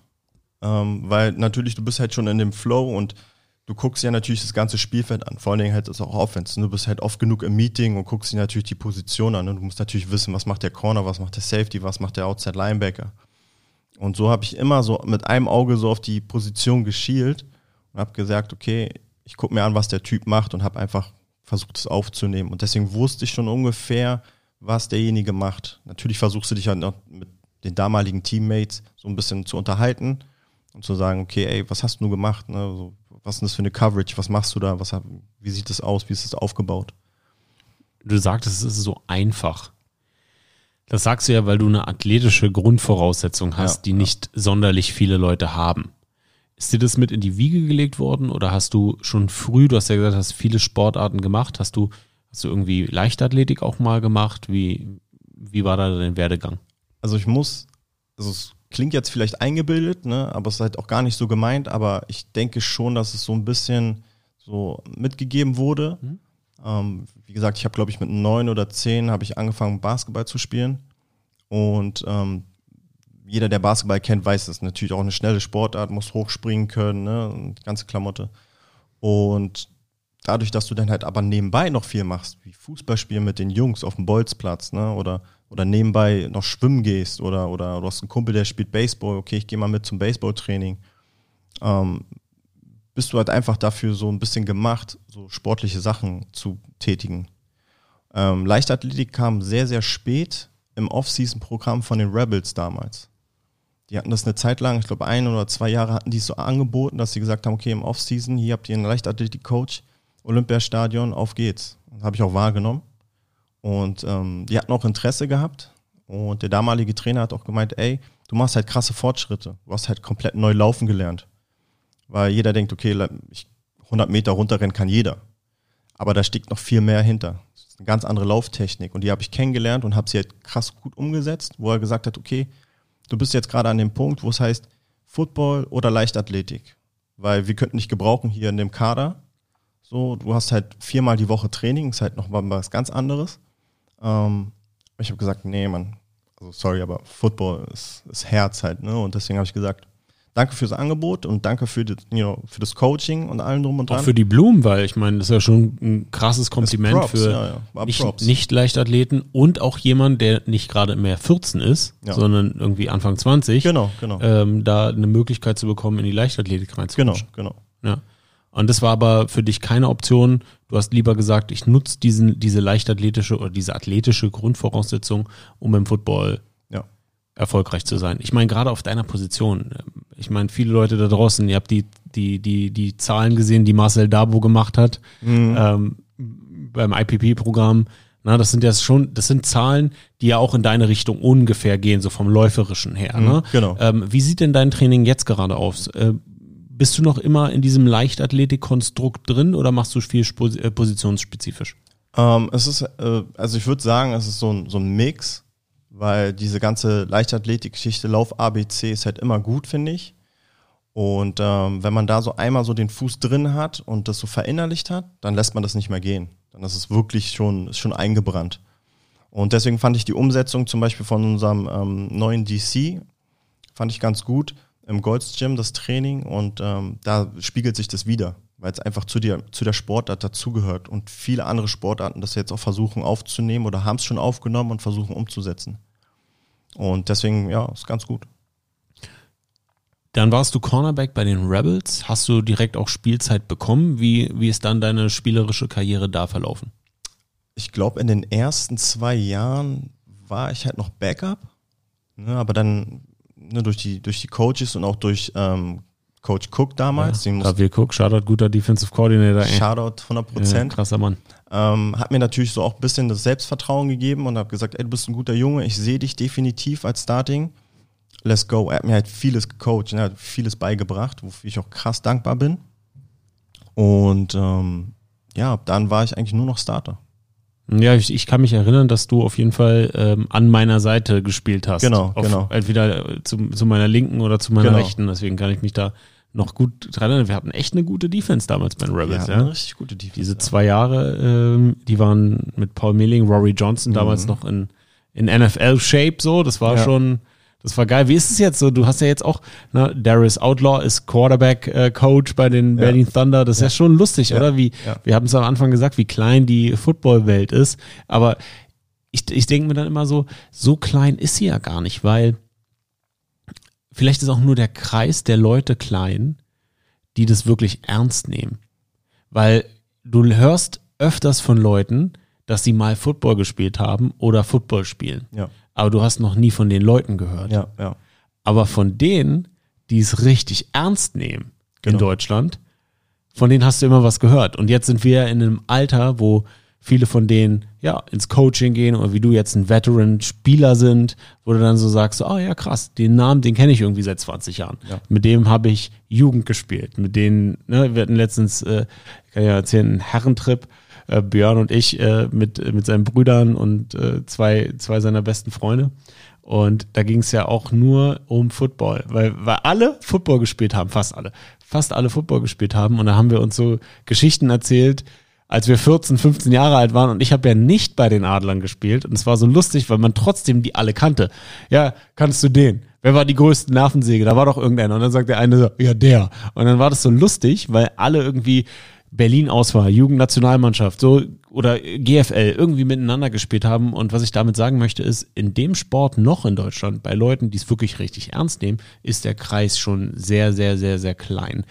ähm, weil natürlich du bist halt schon in dem Flow und du guckst ja natürlich das ganze Spielfeld an, vor allen Dingen halt das auch Offense. Du bist halt oft genug im Meeting und guckst dir natürlich die Position an und du musst natürlich wissen, was macht der Corner, was macht der Safety, was macht der Outside Linebacker. Und so habe ich immer so mit einem Auge so auf die Position geschielt und habe gesagt, okay, ich gucke mir an, was der Typ macht und habe einfach versucht, es aufzunehmen. Und deswegen wusste ich schon ungefähr, was derjenige macht. Natürlich versuchst du dich halt noch mit den damaligen Teammates so ein bisschen zu unterhalten und zu sagen, okay, ey, was hast du gemacht? Ne? So, was ist das für eine Coverage? Was machst du da? Was, wie sieht das aus? Wie ist das aufgebaut? Du sagtest, es ist so einfach. Das sagst du ja, weil du eine athletische Grundvoraussetzung hast, ja, die ja. nicht sonderlich viele Leute haben. Ist dir das mit in die Wiege gelegt worden oder hast du schon früh, du hast ja gesagt, hast viele Sportarten gemacht, hast du, hast du irgendwie Leichtathletik auch mal gemacht? Wie, wie war da dein Werdegang? Also ich muss, also es klingt jetzt vielleicht eingebildet, ne, aber es ist halt auch gar nicht so gemeint, aber ich denke schon, dass es so ein bisschen so mitgegeben wurde. Mhm. Ähm, wie gesagt, ich habe, glaube ich, mit neun oder zehn habe ich angefangen, Basketball zu spielen. Und ähm, jeder, der Basketball kennt, weiß, das natürlich auch eine schnelle Sportart, muss hochspringen können, ne, ganze Klamotte. Und dadurch, dass du dann halt aber nebenbei noch viel machst, wie Fußball spielen mit den Jungs auf dem Bolzplatz, ne, oder, oder nebenbei noch schwimmen gehst, oder, oder du hast einen Kumpel, der spielt Baseball, okay, ich gehe mal mit zum Baseballtraining. Ähm, bist du halt einfach dafür so ein bisschen gemacht, so sportliche Sachen zu tätigen. Ähm, Leichtathletik kam sehr, sehr spät im Off-Season-Programm von den Rebels damals. Die hatten das eine Zeit lang, ich glaube ein oder zwei Jahre hatten die es so angeboten, dass sie gesagt haben, okay, im Off-Season, hier habt ihr einen Leichtathletik-Coach, Olympiastadion, auf geht's. Habe ich auch wahrgenommen. Und ähm, die hatten auch Interesse gehabt. Und der damalige Trainer hat auch gemeint, ey, du machst halt krasse Fortschritte. Du hast halt komplett neu laufen gelernt weil jeder denkt, okay, 100 Meter runterrennen kann jeder. Aber da steckt noch viel mehr hinter. Das ist eine ganz andere Lauftechnik und die habe ich kennengelernt und habe sie halt krass gut umgesetzt, wo er gesagt hat, okay, du bist jetzt gerade an dem Punkt, wo es heißt Football oder Leichtathletik, weil wir könnten dich gebrauchen hier in dem Kader. So, du hast halt viermal die Woche Training, ist halt noch mal was ganz anderes. Ähm, ich habe gesagt, nee, man, also sorry, aber Football ist, ist Herz halt, ne? Und deswegen habe ich gesagt, danke fürs Angebot und danke für, die, you know, für das Coaching und allem drum und dran. Auch für die Blumen, weil ich meine, das ist ja schon ein krasses Kompliment Props, für ja, ja. Nicht, nicht, Leichtathleten und auch jemand, der nicht gerade mehr 14 ist, ja. sondern irgendwie Anfang 20. Genau, genau. Ähm, da eine Möglichkeit zu bekommen, in die Leichtathletik reinzukommen. Genau, genau. Ja. Und das war aber für dich keine Option. Du hast lieber gesagt, ich nutze diesen, diese leichtathletische oder diese athletische Grundvoraussetzung, um im Football erfolgreich zu sein. Ich meine, gerade auf deiner Position. Ich meine, viele Leute da draußen, ihr habt die, die, die, die Zahlen gesehen, die Marcel Dabo gemacht hat mhm. ähm, beim IPP-Programm. Na, das sind ja schon, das sind Zahlen, die ja auch in deine Richtung ungefähr gehen, so vom läuferischen her. Mhm, ne? Genau. Ähm, wie sieht denn dein Training jetzt gerade aus? Äh, bist du noch immer in diesem Leichtathletik-Konstrukt drin oder machst du viel äh, positionsspezifisch? Ähm, es ist, äh, also ich würde sagen, es ist so ein, so ein Mix weil diese ganze Leichtathletik-Geschichte, Lauf ABC ist halt immer gut, finde ich. Und ähm, wenn man da so einmal so den Fuß drin hat und das so verinnerlicht hat, dann lässt man das nicht mehr gehen. Dann ist es wirklich schon, ist schon eingebrannt. Und deswegen fand ich die Umsetzung zum Beispiel von unserem ähm, neuen DC, fand ich ganz gut im Golds Gym, das Training. Und ähm, da spiegelt sich das wieder weil es einfach zu, dir, zu der Sportart dazugehört und viele andere Sportarten das jetzt auch versuchen aufzunehmen oder haben es schon aufgenommen und versuchen umzusetzen. Und deswegen, ja, ist ganz gut. Dann warst du Cornerback bei den Rebels. Hast du direkt auch Spielzeit bekommen? Wie, wie ist dann deine spielerische Karriere da verlaufen? Ich glaube, in den ersten zwei Jahren war ich halt noch Backup. Ne, aber dann ne, durch, die, durch die Coaches und auch durch ähm, Coach Cook damals. Ja, Javier Cook, Shoutout, guter Defensive Coordinator. Ey. Shoutout, 100 Prozent. Ja, krasser Mann. Ähm, hat mir natürlich so auch ein bisschen das Selbstvertrauen gegeben und habe gesagt, ey, du bist ein guter Junge, ich sehe dich definitiv als Starting. Let's go. Er hat mir halt vieles gecoacht, er hat vieles beigebracht, wofür ich auch krass dankbar bin. Und ähm, ja, dann war ich eigentlich nur noch Starter. Ja, ich, ich kann mich erinnern, dass du auf jeden Fall ähm, an meiner Seite gespielt hast. Genau, auf, genau. Entweder zu, zu meiner linken oder zu meiner genau. rechten. Deswegen kann ich mich da noch gut dran erinnern. Wir hatten echt eine gute Defense damals bei den Rebels. Ja, eine richtig gute Defense. Diese zwei Jahre, ähm, die waren mit Paul Milling, Rory Johnson damals mhm. noch in, in NFL-Shape so. Das war ja. schon das war geil. Wie ist es jetzt so? Du hast ja jetzt auch, ne, Darius Outlaw ist Quarterback-Coach äh, bei den ja. Berlin Thunder. Das ist ja, ja schon lustig, ja. oder? Wie, wir haben es am Anfang gesagt, wie klein die Football-Welt ist. Aber ich, ich denke mir dann immer so, so klein ist sie ja gar nicht, weil vielleicht ist auch nur der Kreis der Leute klein, die das wirklich ernst nehmen. Weil du hörst öfters von Leuten, dass sie mal Football gespielt haben oder Football spielen. Ja aber du hast noch nie von den Leuten gehört. Ja, ja. Aber von denen, die es richtig ernst nehmen genau. in Deutschland, von denen hast du immer was gehört. Und jetzt sind wir in einem Alter, wo viele von denen ja ins Coaching gehen oder wie du jetzt ein Veteran-Spieler sind, wo du dann so sagst, oh ja krass, den Namen, den kenne ich irgendwie seit 20 Jahren. Ja. Mit dem habe ich Jugend gespielt. Mit denen, ne, wir hatten letztens, äh, kann ja erzählen, einen Herrentrip äh, Björn und ich äh, mit, mit seinen Brüdern und äh, zwei, zwei seiner besten Freunde. Und da ging es ja auch nur um Football, weil, weil alle Football gespielt haben, fast alle, fast alle Football gespielt haben. Und da haben wir uns so Geschichten erzählt, als wir 14, 15 Jahre alt waren und ich habe ja nicht bei den Adlern gespielt und es war so lustig, weil man trotzdem die alle kannte. Ja, kannst du den? Wer war die größte Nervensäge? Da war doch irgendeiner und dann sagt der eine so, ja der. Und dann war das so lustig, weil alle irgendwie Berlin-Auswahl, Jugendnationalmannschaft, so oder GFL irgendwie miteinander gespielt haben. Und was ich damit sagen möchte, ist, in dem Sport noch in Deutschland, bei Leuten, die es wirklich richtig ernst nehmen, ist der Kreis schon sehr, sehr, sehr, sehr klein.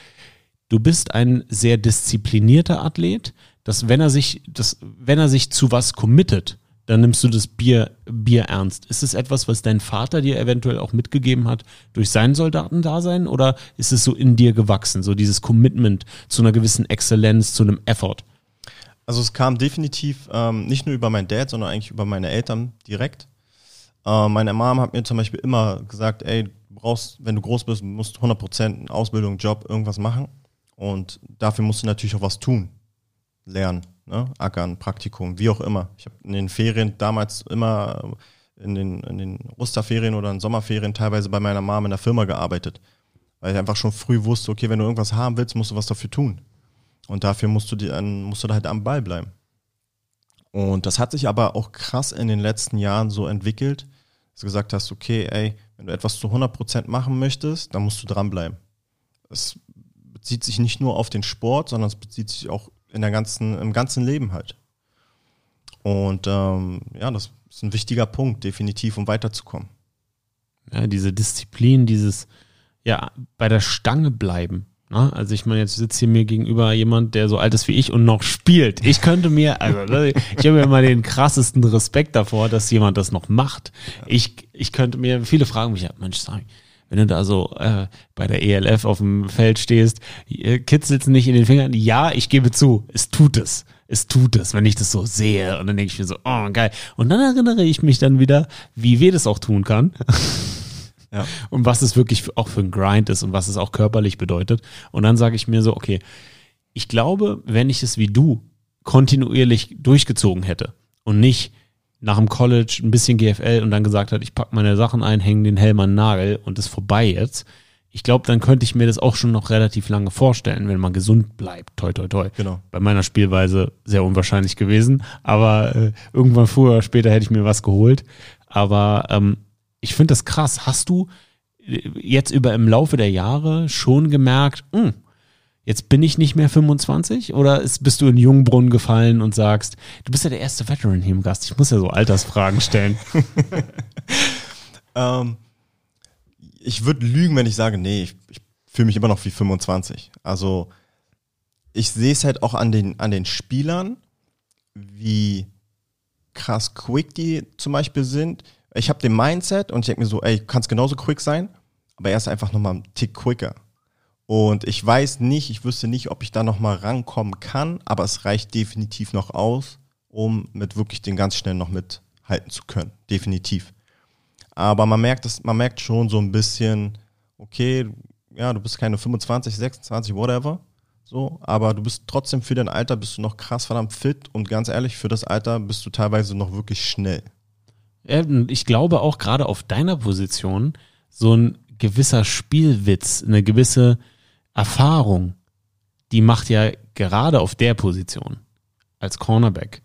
Du bist ein sehr disziplinierter Athlet, dass wenn er sich, dass, wenn er sich zu was committet, dann nimmst du das Bier, Bier ernst. Ist es etwas, was dein Vater dir eventuell auch mitgegeben hat durch sein Soldatendasein oder ist es so in dir gewachsen, so dieses Commitment zu einer gewissen Exzellenz, zu einem Effort? Also es kam definitiv ähm, nicht nur über meinen Dad, sondern eigentlich über meine Eltern direkt. Äh, meine Mom hat mir zum Beispiel immer gesagt, ey, du brauchst, wenn du groß bist, musst du 100% Ausbildung, Job, irgendwas machen. Und dafür musst du natürlich auch was tun, lernen ne? Ackern, Praktikum, wie auch immer. Ich habe in den Ferien damals immer in den, in den Osterferien oder in Sommerferien teilweise bei meiner Mom in der Firma gearbeitet. Weil ich einfach schon früh wusste, okay, wenn du irgendwas haben willst, musst du was dafür tun. Und dafür musst du, die, musst du halt am Ball bleiben. Und das hat sich aber auch krass in den letzten Jahren so entwickelt, dass du gesagt hast, okay, ey, wenn du etwas zu 100% machen möchtest, dann musst du dranbleiben. Es bezieht sich nicht nur auf den Sport, sondern es bezieht sich auch in der ganzen, im ganzen Leben halt. Und ähm, ja, das ist ein wichtiger Punkt, definitiv, um weiterzukommen. Ja, diese Disziplin, dieses, ja, bei der Stange bleiben. Ne? Also ich meine, jetzt sitzt hier mir gegenüber jemand, der so alt ist wie ich und noch spielt. Ich könnte mir, also ne, ich habe ja immer den krassesten Respekt davor, dass jemand das noch macht. Ich, ich könnte mir, viele fragen mich, ja, Mensch, sag, wenn du da so äh, bei der ELF auf dem Feld stehst, äh, kitzelt es nicht in den Fingern? Ja, ich gebe zu, es tut es. Es tut es, wenn ich das so sehe. Und dann denke ich mir so, oh, geil. Und dann erinnere ich mich dann wieder, wie weh das auch tun kann. ja. Und was es wirklich auch für ein Grind ist und was es auch körperlich bedeutet. Und dann sage ich mir so, okay, ich glaube, wenn ich es wie du kontinuierlich durchgezogen hätte und nicht nach dem College ein bisschen GFL und dann gesagt hat, ich packe meine Sachen ein, hänge den Helm an den Nagel und ist vorbei jetzt. Ich glaube, dann könnte ich mir das auch schon noch relativ lange vorstellen, wenn man gesund bleibt. Toi, toi, toi. Genau. Bei meiner Spielweise sehr unwahrscheinlich gewesen. Aber äh, irgendwann früher oder später hätte ich mir was geholt. Aber ähm, ich finde das krass. Hast du äh, jetzt über im Laufe der Jahre schon gemerkt, mh, hm, jetzt bin ich nicht mehr 25 oder ist, bist du in Jungbrunnen gefallen und sagst, du bist ja der erste Veteran hier im Gast, ich muss ja so Altersfragen stellen. ähm, ich würde lügen, wenn ich sage, nee, ich, ich fühle mich immer noch wie 25. Also ich sehe es halt auch an den, an den Spielern, wie krass quick die zum Beispiel sind. Ich habe den Mindset und ich denke mir so, ey, kannst genauso quick sein, aber er ist einfach nochmal einen Tick quicker. Und ich weiß nicht, ich wüsste nicht, ob ich da nochmal rankommen kann, aber es reicht definitiv noch aus, um mit wirklich den ganz schnell noch mithalten zu können. Definitiv. Aber man merkt es, man merkt schon so ein bisschen, okay, ja, du bist keine 25, 26, whatever, so, aber du bist trotzdem für dein Alter bist du noch krass verdammt fit und ganz ehrlich, für das Alter bist du teilweise noch wirklich schnell. Ich glaube auch gerade auf deiner Position so ein gewisser Spielwitz, eine gewisse Erfahrung, die macht ja gerade auf der Position als Cornerback.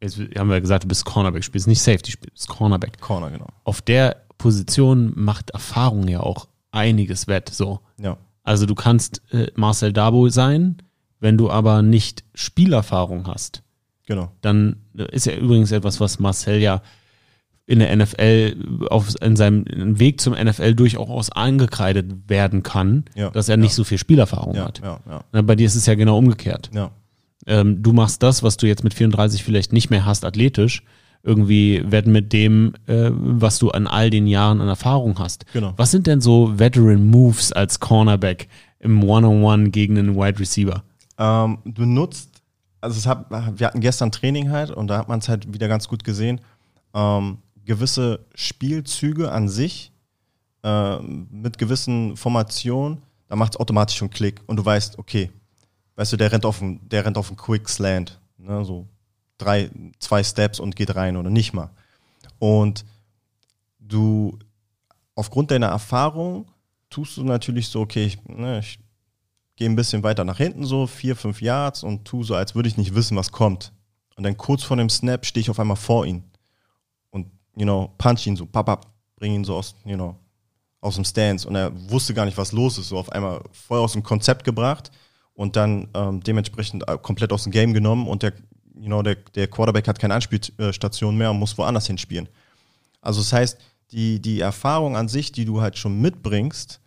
Jetzt haben wir gesagt, du bist Cornerback, spielst nicht Safety, spielst Cornerback. Corner, genau. Auf der Position macht Erfahrung ja auch einiges wett, so. Ja. Also du kannst äh, Marcel Dabo sein, wenn du aber nicht Spielerfahrung hast. Genau. Dann ist ja übrigens etwas, was Marcel ja in der NFL auf in seinem Weg zum NFL durchaus angekreidet werden kann, ja, dass er nicht so viel Spielerfahrung ja, hat. Ja, Bei dir ist es ja genau umgekehrt. Ja. Ähm, du machst das, was du jetzt mit 34 vielleicht nicht mehr hast, athletisch, irgendwie werden mit dem, äh, was du an all den Jahren an Erfahrung hast. Genau. Was sind denn so Veteran Moves als Cornerback im One-on-One gegen einen Wide Receiver? Ähm, du nutzt, also es hat, wir hatten gestern Training halt und da hat man es halt wieder ganz gut gesehen. Ähm, gewisse Spielzüge an sich äh, mit gewissen Formationen, da macht es automatisch einen Klick und du weißt, okay, weißt du, der rennt auf einen Quick Slant, ne, so drei, zwei Steps und geht rein oder nicht mal. Und du, aufgrund deiner Erfahrung, tust du natürlich so, okay, ich, ne, ich gehe ein bisschen weiter nach hinten, so vier, fünf Yards und tu so, als würde ich nicht wissen, was kommt. Und dann kurz vor dem Snap stehe ich auf einmal vor ihn you know, punch ihn so, papap, bring ihn so aus, you know, aus dem Stance und er wusste gar nicht, was los ist, so auf einmal voll aus dem Konzept gebracht und dann ähm, dementsprechend äh, komplett aus dem Game genommen und der, you know, der, der Quarterback hat keine Anspielstation mehr und muss woanders hinspielen. Also das heißt, die, die Erfahrung an sich, die du halt schon mitbringst,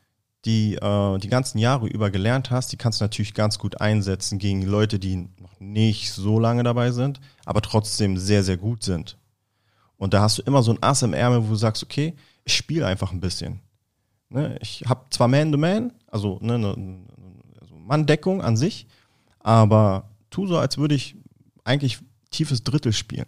die äh, die ganzen Jahre über gelernt hast, die kannst du natürlich ganz gut einsetzen gegen Leute, die noch nicht so lange dabei sind, aber trotzdem sehr, sehr gut sind. Und da hast du immer so ein Ass im Ärmel, wo du sagst, okay, ich spiele einfach ein bisschen. Ne? Ich habe zwar Man-to-Man, also ne, ne, also Manndeckung an sich, aber tu so, als würde ich eigentlich tiefes Drittel spielen.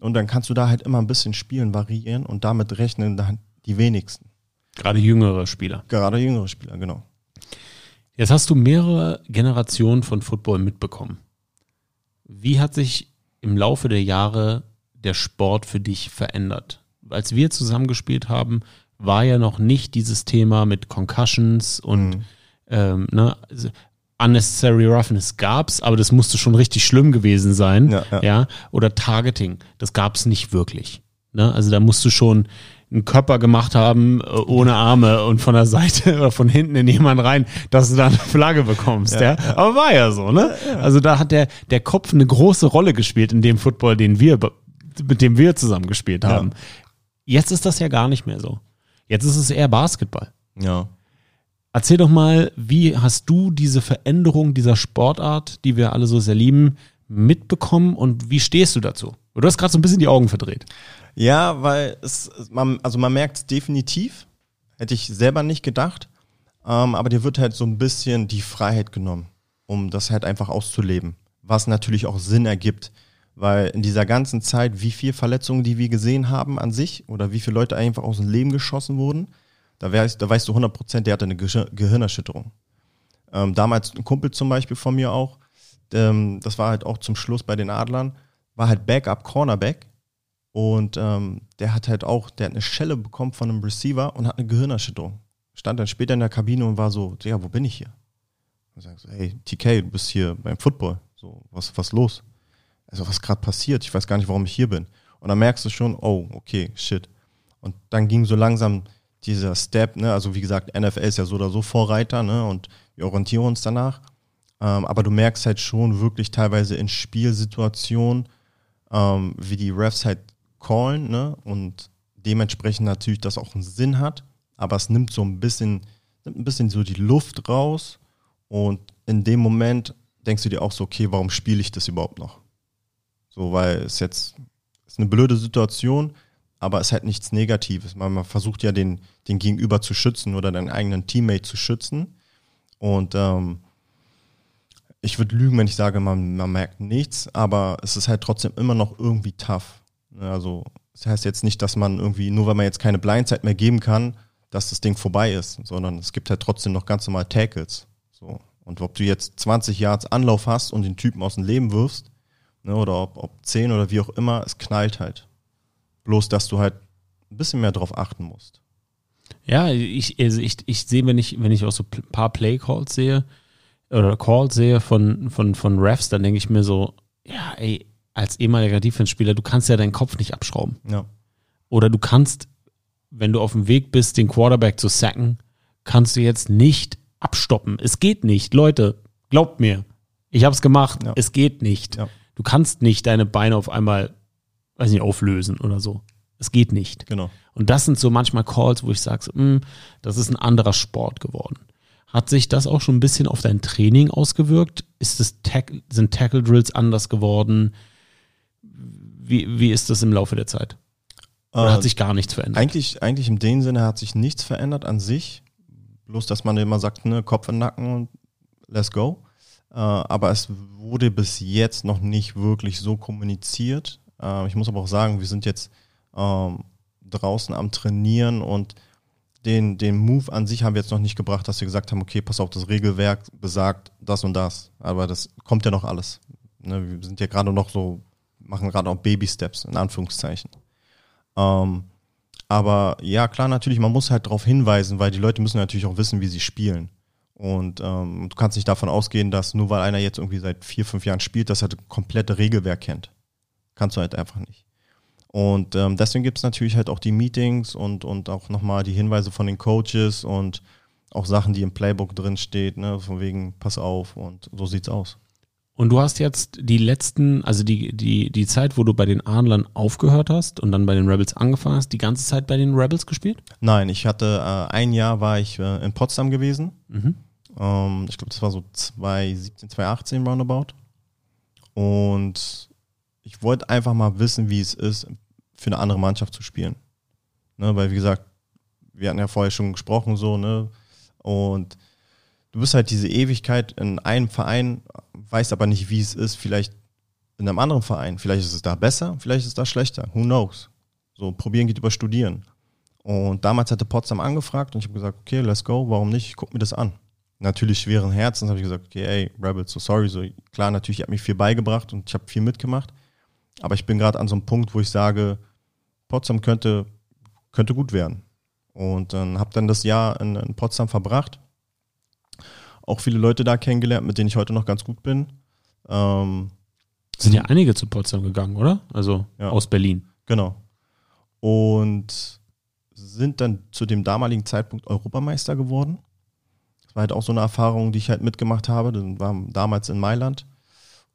Und dann kannst du da halt immer ein bisschen spielen, variieren und damit rechnen dann die wenigsten. Gerade jüngere Spieler. Gerade jüngere Spieler, genau. Jetzt hast du mehrere Generationen von Football mitbekommen. Wie hat sich im Laufe der Jahre der Sport für dich verändert? Als wir zusammengespielt haben, war ja noch nicht dieses Thema mit Concussions und mhm. ähm, ne, also Unnecessary Roughness gab's, aber das musste schon richtig schlimm gewesen sein. Ja, ja. ja? Oder Targeting, das gab's nicht wirklich. Ne? Also da musst du schon einen Körper gemacht haben äh, ohne Arme und von der Seite oder von hinten in jemanden rein, dass du da eine Flagge bekommst, ja. ja? Aber war ja so, ne? Also da hat der, der Kopf eine große Rolle gespielt in dem Football, den wir mit dem wir zusammen gespielt haben. Ja. Jetzt ist das ja gar nicht mehr so. Jetzt ist es eher Basketball. Ja. Erzähl doch mal, wie hast du diese Veränderung dieser Sportart, die wir alle so sehr lieben, mitbekommen und wie stehst du dazu? Du hast gerade so ein bisschen die Augen verdreht. Ja, weil es, man, also man merkt es definitiv, hätte ich selber nicht gedacht, ähm, aber dir wird halt so ein bisschen die Freiheit genommen, um das halt einfach auszuleben, was natürlich auch Sinn ergibt. Weil in dieser ganzen Zeit, wie viele Verletzungen, die wir gesehen haben an sich oder wie viele Leute einfach aus dem Leben geschossen wurden, da, weißt, da weißt du 100 Prozent, der hatte eine Gehirnerschütterung. Ähm, damals ein Kumpel zum Beispiel von mir auch, ähm, das war halt auch zum Schluss bei den Adlern, war halt Backup Cornerback und ähm, der hat halt auch, der hat eine Schelle bekommen von einem Receiver und hat eine Gehirnerschütterung. Stand dann später in der Kabine und war so, ja, wo bin ich hier? Und sagst so, hey, TK, du bist hier beim Football. So, was, was los? Also was gerade passiert? Ich weiß gar nicht, warum ich hier bin. Und dann merkst du schon, oh, okay, shit. Und dann ging so langsam dieser Step, ne, also wie gesagt, NFL ist ja so oder so Vorreiter, ne, und wir orientieren uns danach. Ähm, aber du merkst halt schon wirklich teilweise in Spielsituationen, ähm, wie die Refs halt callen, ne, und dementsprechend natürlich das auch einen Sinn hat, aber es nimmt so ein bisschen, nimmt ein bisschen so die Luft raus und in dem Moment denkst du dir auch so, okay, warum spiele ich das überhaupt noch? So, weil es jetzt ist eine blöde Situation, aber es hat nichts Negatives. Man, man versucht ja den, den Gegenüber zu schützen oder deinen eigenen Teammate zu schützen. Und ähm, ich würde lügen, wenn ich sage, man, man merkt nichts, aber es ist halt trotzdem immer noch irgendwie tough. Also, das heißt jetzt nicht, dass man irgendwie, nur weil man jetzt keine Blindzeit mehr geben kann, dass das Ding vorbei ist, sondern es gibt halt trotzdem noch ganz normal Tackles. So. Und ob du jetzt 20 Yards Anlauf hast und den Typen aus dem Leben wirfst, ne, oder ob, ob 10 oder wie auch immer, es knallt halt. Bloß, dass du halt ein bisschen mehr drauf achten musst. Ja, ich, also ich, ich sehe, wenn ich, wenn ich auch so ein paar Play-Calls sehe oder Calls sehe von, von, von Refs, dann denke ich mir so, ja, ey, als ehemaliger Defense-Spieler, du kannst ja deinen Kopf nicht abschrauben. Ja. Oder du kannst, wenn du auf dem Weg bist, den Quarterback zu sacken, kannst du jetzt nicht abstoppen. Es geht nicht, Leute, glaubt mir. Ich habe es gemacht. Ja. Es geht nicht. Ja. Du kannst nicht deine Beine auf einmal, weiß nicht, auflösen oder so. Es geht nicht. Genau. Und das sind so manchmal Calls, wo ich sage, so, hm, das ist ein anderer Sport geworden. Hat sich das auch schon ein bisschen auf dein Training ausgewirkt? Ist Tackle, sind Tackle Drills anders geworden? Wie, wie ist das im Laufe der Zeit? Oder äh, hat sich gar nichts verändert? Eigentlich, eigentlich in dem Sinne hat sich nichts verändert an sich. Bloß, dass man immer sagt, ne, Kopf in Nacken und let's go. Äh, aber es wurde bis jetzt noch nicht wirklich so kommuniziert. Äh, ich muss aber auch sagen, wir sind jetzt ähm, draußen am Trainieren und den, den Move an sich haben wir jetzt noch nicht gebracht, dass wir gesagt haben, okay, pass auf, das Regelwerk besagt das und das. Aber das kommt ja noch alles. Ne, wir sind ja gerade noch so, machen gerade auch Baby-Steps, in Anführungszeichen. Ähm, aber ja, klar, natürlich, man muss halt darauf hinweisen, weil die Leute müssen natürlich auch wissen, wie sie spielen. Und ähm, du kannst nicht davon ausgehen, dass nur weil einer jetzt irgendwie seit vier, fünf Jahren spielt, dass er das komplette Regelwerk kennt. Kannst du halt einfach nicht. Und ähm, deswegen gibt es natürlich halt auch die Meetings und, und auch nochmal die Hinweise von den Coaches und auch Sachen, die im Playbook drin steht, ne, von wegen, pass auf und so sieht's aus. Und du hast jetzt die letzten, also die, die, die Zeit, wo du bei den Adlern aufgehört hast und dann bei den Rebels angefangen hast, die ganze Zeit bei den Rebels gespielt? Nein, ich hatte äh, ein Jahr war ich äh, in Potsdam gewesen. Mhm. Ähm, ich glaube, das war so 2017, 2018 roundabout. Und ich wollte einfach mal wissen, wie es ist, für eine andere Mannschaft zu spielen. Ne, weil, wie gesagt, wir hatten ja vorher schon gesprochen, so, ne? Und du bist halt diese Ewigkeit in einem Verein, weißt aber nicht, wie es ist, vielleicht in einem anderen Verein. Vielleicht ist es da besser, vielleicht ist es da schlechter. Who knows? So, probieren geht über studieren. Und damals hatte Potsdam angefragt und ich habe gesagt, okay, let's go, warum nicht? Ich guck mir das an. Natürlich schweren Herzens habe ich gesagt, okay, ey, Rebels, so sorry, so klar, natürlich, ich habe mich viel beigebracht und ich habe viel mitgemacht. Aber ich bin gerade an so einem Punkt, wo ich sage, Potsdam könnte, könnte gut werden. Und dann habe dann das Jahr in, in, Potsdam verbracht. Auch viele Leute da kennengelernt, mit denen ich heute noch ganz gut bin. Ähm, sind ja einige zu Potsdam gegangen, oder? Also ja, aus Berlin. Genau. Und sind dann zu dem damaligen Zeitpunkt Europameister geworden. War halt auch so eine Erfahrung, die ich halt mitgemacht habe. Das war damals in Mailand.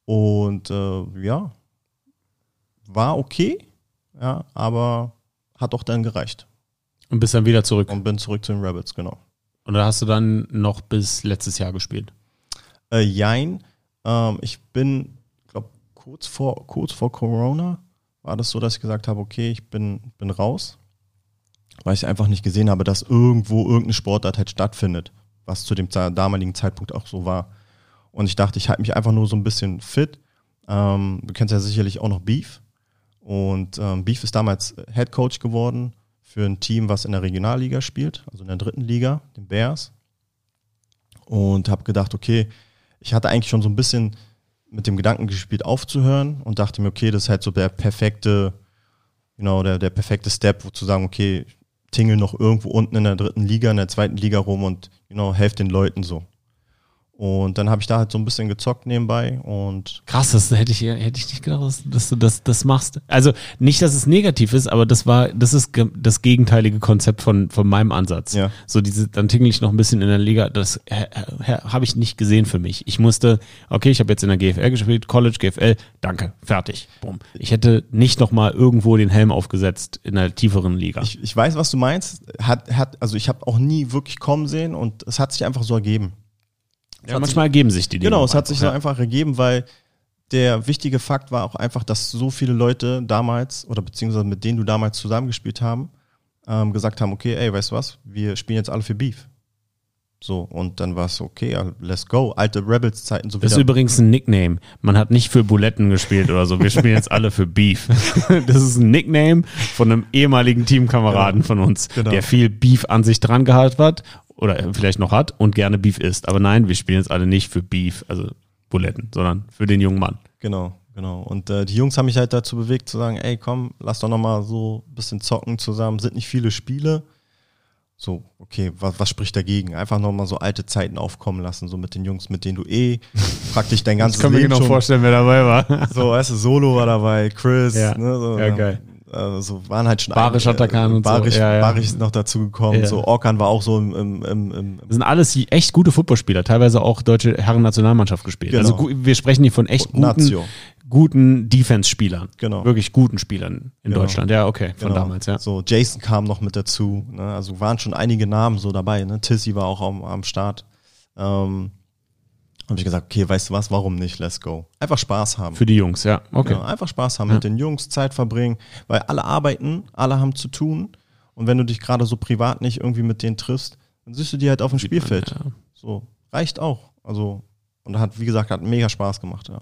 Und äh, ja, war okay, ja, aber hat auch dann gereicht. Und bist dann wieder zurück. Und bin zurück zu den Rabbits, genau. Und da hast du dann noch bis letztes Jahr gespielt? Äh, jein. Ähm, ich bin, glaube kurz vor, kurz vor Corona war das so, dass ich gesagt habe, okay, ich bin, bin raus, weil ich einfach nicht gesehen habe, dass irgendwo irgendeine Sportart halt stattfindet, was zu dem damaligen Zeitpunkt auch so war. Und ich dachte, ich halte mich einfach nur so ein bisschen fit. Ähm, du kennst ja sicherlich auch noch Beef. Und ähm, Beef ist damals Head Coach geworden für ein Team, was in der Regionalliga spielt, also in der dritten Liga, den Bears. Und habe gedacht, okay, ich hatte eigentlich schon so ein bisschen mit dem Gedanken gespielt, aufzuhören und dachte mir, okay, das ist halt so der perfekte, you know, der, der perfekte Step, wo zu sagen, okay, tingle noch irgendwo unten in der dritten Liga, in der zweiten Liga rum und, you know, helfe den Leuten so. Und dann habe ich da halt so ein bisschen gezockt nebenbei und. Krass, das hätte ich, hätte ich nicht gedacht, dass, du das, das machst. Also nicht, dass es negativ ist, aber das war, das ist das gegenteilige Konzept von, von meinem Ansatz. Ja. So diese, dann tingle ich noch ein bisschen in der Liga. Das äh, äh, habe ich nicht gesehen für mich. Ich musste, okay, ich habe jetzt in der GFL gespielt, College, GFL, danke, fertig. Boom. Ich hätte nicht nochmal irgendwo den Helm aufgesetzt in einer tieferen Liga. Ich, ich weiß, was du meinst. Hat, hat, also ich habe auch nie wirklich kommen sehen und es hat sich einfach so ergeben. Ja, manchmal ergeben sich die Dinge. Genau, es hat sich so einfach ergeben, weil der wichtige Fakt war auch einfach, dass so viele Leute damals oder beziehungsweise mit denen du damals zusammengespielt haben, ähm, gesagt haben, okay, ey, weißt du was, wir spielen jetzt alle für Beef. So, und dann war es okay, let's go. Alte Rebels-Zeiten so. Das ist übrigens ein Nickname. Man hat nicht für Buletten gespielt oder so. Wir spielen jetzt alle für Beef. Das ist ein Nickname von einem ehemaligen Teamkameraden genau. von uns, genau. der viel Beef an sich dran gehabt hat oder vielleicht noch hat und gerne Beef isst. Aber nein, wir spielen jetzt alle nicht für Beef, also Buletten, sondern für den jungen Mann. Genau, genau. Und äh, die Jungs haben mich halt dazu bewegt zu sagen, ey komm, lass doch nochmal so ein bisschen zocken zusammen. Sind nicht viele Spiele. So, okay, was, was spricht dagegen? Einfach nochmal so alte Zeiten aufkommen lassen, so mit den Jungs, mit denen du eh praktisch dein ganzes ich kann Leben mir genau vorstellen, wer dabei war. So, weißt du, Solo war dabei, Chris, ja, ne, so, ja geil. Also waren halt schon Barisch Atakan und Barisch, so. Ja, ja. Barisch ist noch dazu gekommen. Ja. So Orkan war auch so im, im, im, im Das sind alles echt gute Footballspieler, teilweise auch deutsche Herren-Nationalmannschaft gespielt. Genau. Also wir sprechen hier von echt guten, Nazio. guten Defense-Spielern. Genau. Wirklich guten Spielern in Genau. Deutschland. Ja, okay, von Genau. damals, ja. So, Jason kam noch mit dazu. Ne? Also waren schon einige Namen so dabei. Ne? Tissy war auch am, am Start. Ähm, habe ich gesagt, okay, weißt du was, warum nicht? Let's go. Einfach Spaß haben. Für die Jungs, ja. Okay. Genau, einfach Spaß haben Ja. mit den Jungs, Zeit verbringen, weil alle arbeiten, alle haben zu tun. Und wenn du dich gerade so privat nicht irgendwie mit denen triffst, dann siehst du die halt auf dem Spielfeld. Ja. So, reicht auch. Also, und hat, wie gesagt, hat mega Spaß gemacht, ja.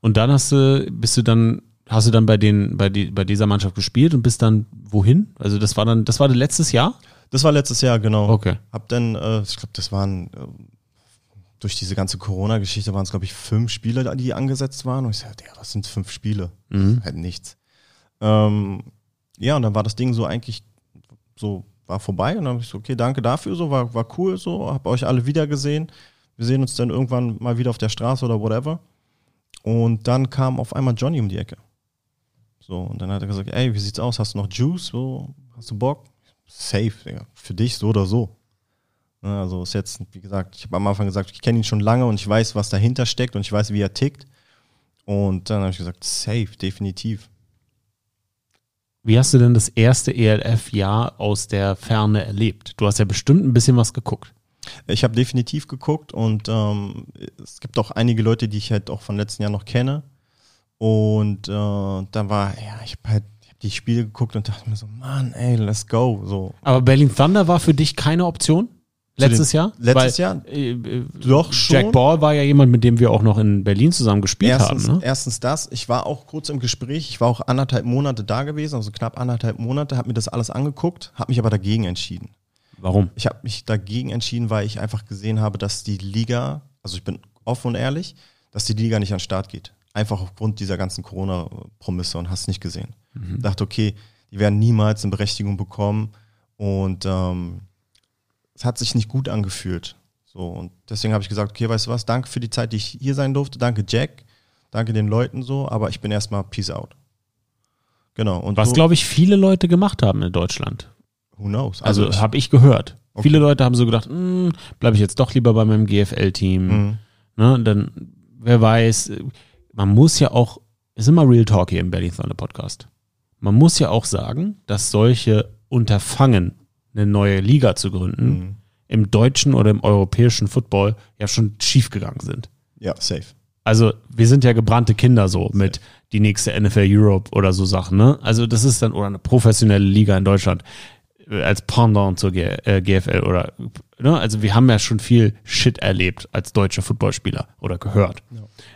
Und dann hast du, bist du dann, hast du dann bei den, bei, die, bei dieser Mannschaft gespielt und bist dann wohin? Also das war dann, das war letztes Jahr? Das war letztes Jahr, genau. Okay. Hab dann, äh, ich glaube, das waren äh, durch diese ganze Corona-Geschichte waren es, glaube ich, fünf Spiele, die angesetzt waren. Und ich sagte, ja, was sind fünf Spiele? Mhm. Halt nichts. Ähm, ja, und dann war das Ding so eigentlich so, war vorbei. Und dann habe ich so, okay, danke dafür, so, war, war cool, so, hab euch alle wieder gesehen. Wir sehen uns dann irgendwann mal wieder auf der Straße oder whatever. Und dann kam auf einmal Johnny um die Ecke. So, und dann hat er gesagt, ey, wie sieht's aus? Hast du noch Juice? So, hast du Bock? Safe, Digga. Für dich so oder so. Ne, Also ist jetzt, wie gesagt, ich habe am Anfang gesagt, ich kenne ihn schon lange und ich weiß, was dahinter steckt und ich weiß, wie er tickt. Und dann habe ich gesagt, safe, definitiv. Wie hast du denn das erste ELF-Jahr aus der Ferne erlebt? Du hast ja bestimmt ein bisschen was geguckt. Ich habe definitiv geguckt und ähm, es gibt auch einige Leute, die ich halt auch von letzten Jahr noch kenne. Und äh, dann war, ja, ich habe halt die Spiele geguckt und dachte mir so, Mann, ey, let's go. So. Aber Berlin Thunder war für dich keine Option? Letztes Jahr? letztes Weil, Jahr? Äh, äh, Doch schon. Jack Ball war ja jemand, mit dem wir auch noch in Berlin zusammen gespielt Erstens, haben. Ne? erstens das, ich war auch kurz im Gespräch, ich war auch anderthalb Monate da gewesen, also knapp anderthalb Monate, habe mir das alles angeguckt, habe mich aber dagegen entschieden. Warum? Ich habe mich dagegen entschieden, weil ich einfach gesehen habe, dass die Liga, also ich bin offen und ehrlich, dass die Liga nicht an den Start geht. Einfach aufgrund dieser ganzen Corona-Promisse und hast nicht gesehen. Mhm. Dachte, okay, die werden niemals eine Berechtigung bekommen und ähm, es hat sich nicht gut angefühlt. So, und deswegen habe ich gesagt, okay, weißt du was, danke für die Zeit, die ich hier sein durfte, danke Jack, danke den Leuten so, aber ich bin erstmal Peace out. Genau. Und Was, so, glaube ich, viele Leute gemacht haben in Deutschland. who knows? Also, ich- habe ich gehört. Okay. Viele Leute haben so gedacht, bleibe ich jetzt doch lieber bei meinem GFL-Team. Mhm. Ne, dann, wer weiß, man muss ja auch, ist immer Real Talk hier im Berlin Thunder Podcast. Man muss ja auch sagen, dass solche Unterfangen, eine neue Liga zu gründen, Mhm. im deutschen oder im europäischen Football ja schon schiefgegangen sind. Ja, safe. Also wir sind ja gebrannte Kinder so mit die nächste NFL Europe oder so Sachen, ne? Also das ist dann, oder eine professionelle Liga in Deutschland äh, als Pendant zur G äh, GFL oder, ne? Also wir haben ja schon viel Shit erlebt als deutsche Footballspieler oder gehört.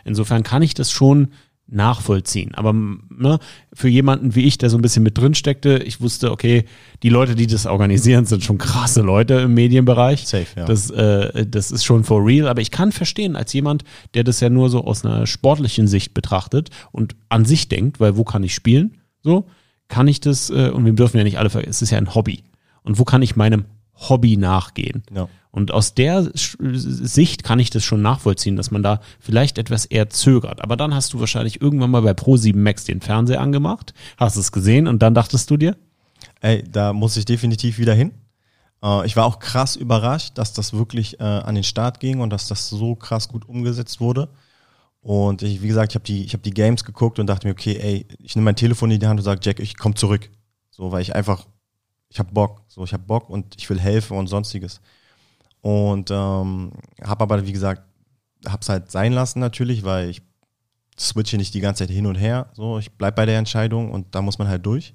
Insofern kann ich das schon nachvollziehen. Aber ne, für jemanden wie ich, der so ein bisschen mit drin steckte, ich wusste, okay, die Leute, die das organisieren, sind schon krasse Leute im Medienbereich. Safe, ja. Das, äh, das ist schon for real. Aber ich kann verstehen, als jemand, der das ja nur so aus einer sportlichen Sicht betrachtet und an sich denkt, weil wo kann ich spielen? So, kann ich das, äh, und wir dürfen ja nicht alle vergessen, es ist ja ein Hobby. Und wo kann ich meinem Hobby nachgehen? Ja. Und aus der Sicht kann ich das schon nachvollziehen, dass man da vielleicht etwas eher zögert. Aber dann hast du wahrscheinlich irgendwann mal bei Pro7 Max den Fernseher angemacht, hast es gesehen und dann dachtest du dir, Ey, da muss ich definitiv wieder hin. Äh, ich war auch krass überrascht, dass das wirklich äh, an den Start ging und dass das so krass gut umgesetzt wurde. Und ich, wie gesagt, ich habe die, hab die Games geguckt und dachte mir, okay, ey, ich nehme mein Telefon in die Hand und sage, Jack, ich komme zurück. So, weil ich einfach, ich habe Bock. So, ich habe Bock und ich will helfen und sonstiges. Und ähm, habe aber, wie gesagt, hab's halt sein lassen natürlich, weil ich switche nicht die ganze Zeit hin und her. So, ich bleib bei der Entscheidung und da muss man halt durch.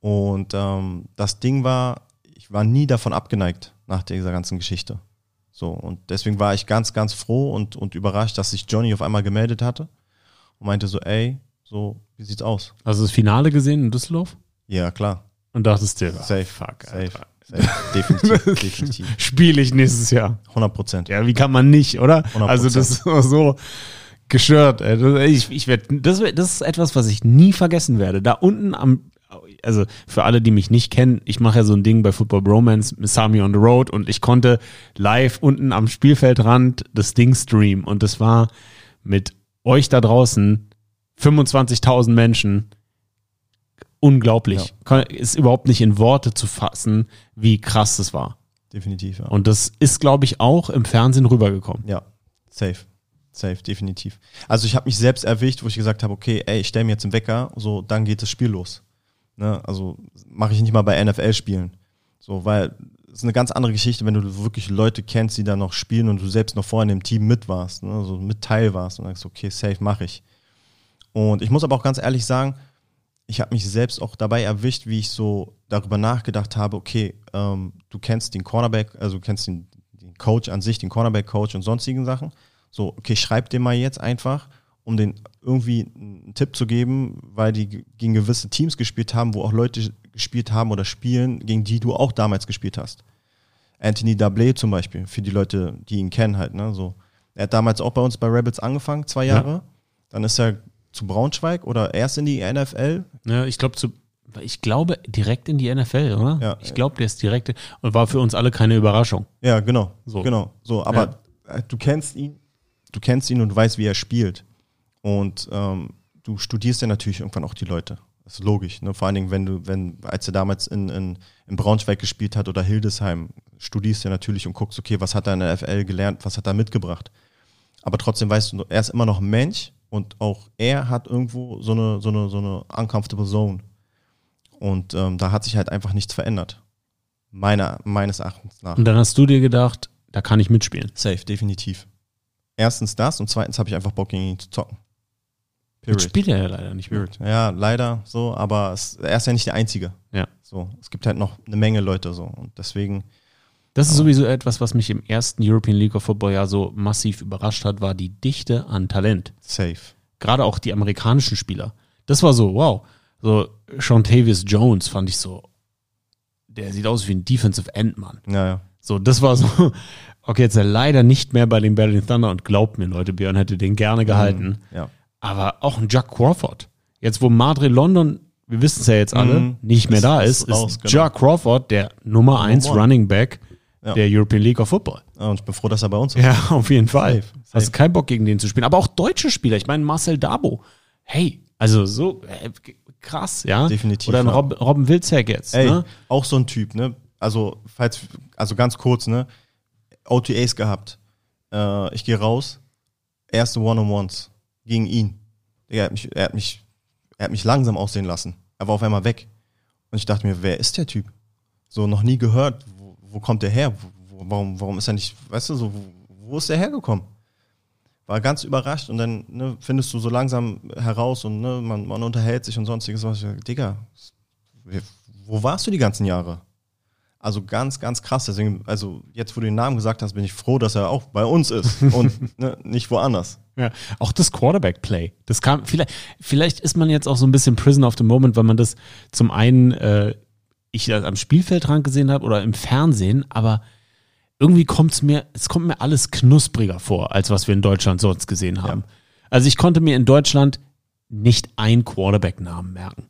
Und ähm, das Ding war, ich war nie davon abgeneigt nach dieser ganzen Geschichte. So, und deswegen war ich ganz, ganz froh und, und überrascht, dass sich Johnny auf einmal gemeldet hatte und meinte so, ey, so, wie sieht's aus? hast du das Finale gesehen in Düsseldorf? Ja, klar. Und dachtest dir, Safe, fuck, safe, Alter. Definitiv, definitiv. Spiele ich nächstes Jahr. 100 Prozent. Ja, wie kann man nicht, oder? 100%. Also das ist so gestört. Ich, ich werd, das, das ist etwas, was ich nie vergessen werde. Da unten am, also für alle, die mich nicht kennen, ich mache ja so ein Ding bei Football Bromance mit Sami on the Road und ich konnte live unten am Spielfeldrand das Ding streamen und das war mit euch da draußen 25.000 Menschen unglaublich. Ja. Ist überhaupt nicht in Worte zu fassen, wie krass das war. Definitiv, ja. Und das ist, glaube ich, auch im Fernsehen rübergekommen. Ja, safe. Safe, definitiv. Also ich habe mich selbst erwischt, wo ich gesagt habe, okay, ey, ich stelle mir jetzt einen Wecker, so dann geht das Spiel los. Ne? Also mache ich nicht mal bei NFL-Spielen. So, weil es ist eine ganz andere Geschichte, wenn du wirklich Leute kennst, die da noch spielen und du selbst noch vorher in dem Team mit warst, ne? also mit Teil warst und sagst, okay, safe, mache ich. Und ich muss aber auch ganz ehrlich sagen, ich habe mich selbst auch dabei erwischt, wie ich so darüber nachgedacht habe, okay, ähm, du kennst den Cornerback, also du kennst den, den Coach an sich, den Cornerback-Coach und sonstigen Sachen. So, okay, schreib dir mal jetzt einfach, um den irgendwie einen Tipp zu geben, weil die gegen gewisse Teams gespielt haben, wo auch Leute gespielt haben oder spielen, gegen die du auch damals gespielt hast. Anthony Dablé zum Beispiel, für die Leute, die ihn kennen halt, ne, so. Er hat damals auch bei uns bei Rebels angefangen, zwei Jahre. Ja. Dann ist er zu Braunschweig oder erst in die NFL? Ja, ich glaube zu ich glaube direkt in die NFL, oder? Ja. Ich glaube, der ist direkt und war für uns alle keine Überraschung. Ja, genau. So. Genau. So, aber ja. Äh, du kennst ihn, du kennst ihn und du weißt, wie er spielt. Und ähm, du studierst ja natürlich irgendwann auch die Leute. Das ist logisch. Ne? Vor allen Dingen, wenn du, wenn, als er damals in, in, in Braunschweig gespielt hat oder Hildesheim, studierst du ja natürlich und guckst, okay, was hat er in der FL gelernt, was hat er mitgebracht. Aber trotzdem weißt du, er ist immer noch ein Mensch und auch er hat irgendwo so eine, so eine, so eine uncomfortable Zone. Und ähm, da hat sich halt einfach nichts verändert. Meiner, meines Erachtens nach. Und dann hast du dir gedacht, da kann ich mitspielen. Safe, definitiv. Erstens das und zweitens habe ich einfach Bock, gegen ihn zu zocken. Period. Jetzt spielt er ja leider nicht mehr. Period. Ja, leider so, aber es, er ist ja nicht der Einzige. Ja. So, es gibt halt noch eine Menge Leute so und deswegen das ist sowieso etwas, was mich im ersten European League of Football ja so massiv überrascht hat, war die Dichte an Talent. Safe. Gerade auch die amerikanischen Spieler. Das war so, wow. So, Sean Tavis Jones fand ich so, der sieht aus wie ein Defensive End, Mann. Ja, ja. So, das war so, okay, jetzt ist er leider nicht mehr bei den Berlin Thunder und glaubt mir, Leute, Björn hätte den gerne gehalten. Mhm, ja. Aber auch ein Jack Crawford. Jetzt, wo Madrid London, wir wissen es ja jetzt alle, mhm. nicht mehr ist, da ist, ist, raus, genau. Jack Crawford der Nummer 1 Running Back ja. der European League of Football. Ja, und ich bin froh, dass er bei uns ist. Ja, auf jeden Fall. Safe. Safe. Hast keinen Bock gegen den zu spielen. Aber auch deutsche Spieler. Ich meine, Marcel Dabo. Hey, also so äh, krass, ja. Definitiv. Oder ein Rob, Robin Wilczek jetzt. Ey, ne? auch so ein Typ, ne? Also, falls, also ganz kurz, ne? OTAs gehabt. Äh, ich gehe raus. Erste One-on-Ones gegen ihn. Er hat, mich, er, hat mich, er hat mich langsam aussehen lassen. Er war auf einmal weg. Und ich dachte mir, wer ist der Typ? So noch nie gehört, wo kommt der her? Wo, warum, warum ist er nicht, weißt du, so, wo, wo ist der hergekommen? War ganz überrascht und dann ne, findest du so langsam heraus und ne, man, man unterhält sich und sonstiges. Was, Digga, wo warst du die ganzen Jahre? Also ganz, ganz krass. Deswegen, also jetzt, wo du den Namen gesagt hast, bin ich froh, dass er auch bei uns ist und ne, nicht woanders. Ja, auch das Quarterback-Play. Das kam, vielleicht, vielleicht ist man jetzt auch so ein bisschen Prison of the Moment, weil man das zum einen äh, ich das am Spielfeldrand gesehen habe oder im Fernsehen, aber irgendwie kommt es mir, es kommt mir alles knuspriger vor, als was wir in Deutschland sonst gesehen haben. Ja. Also ich konnte mir in Deutschland nicht ein Quarterback-Namen merken.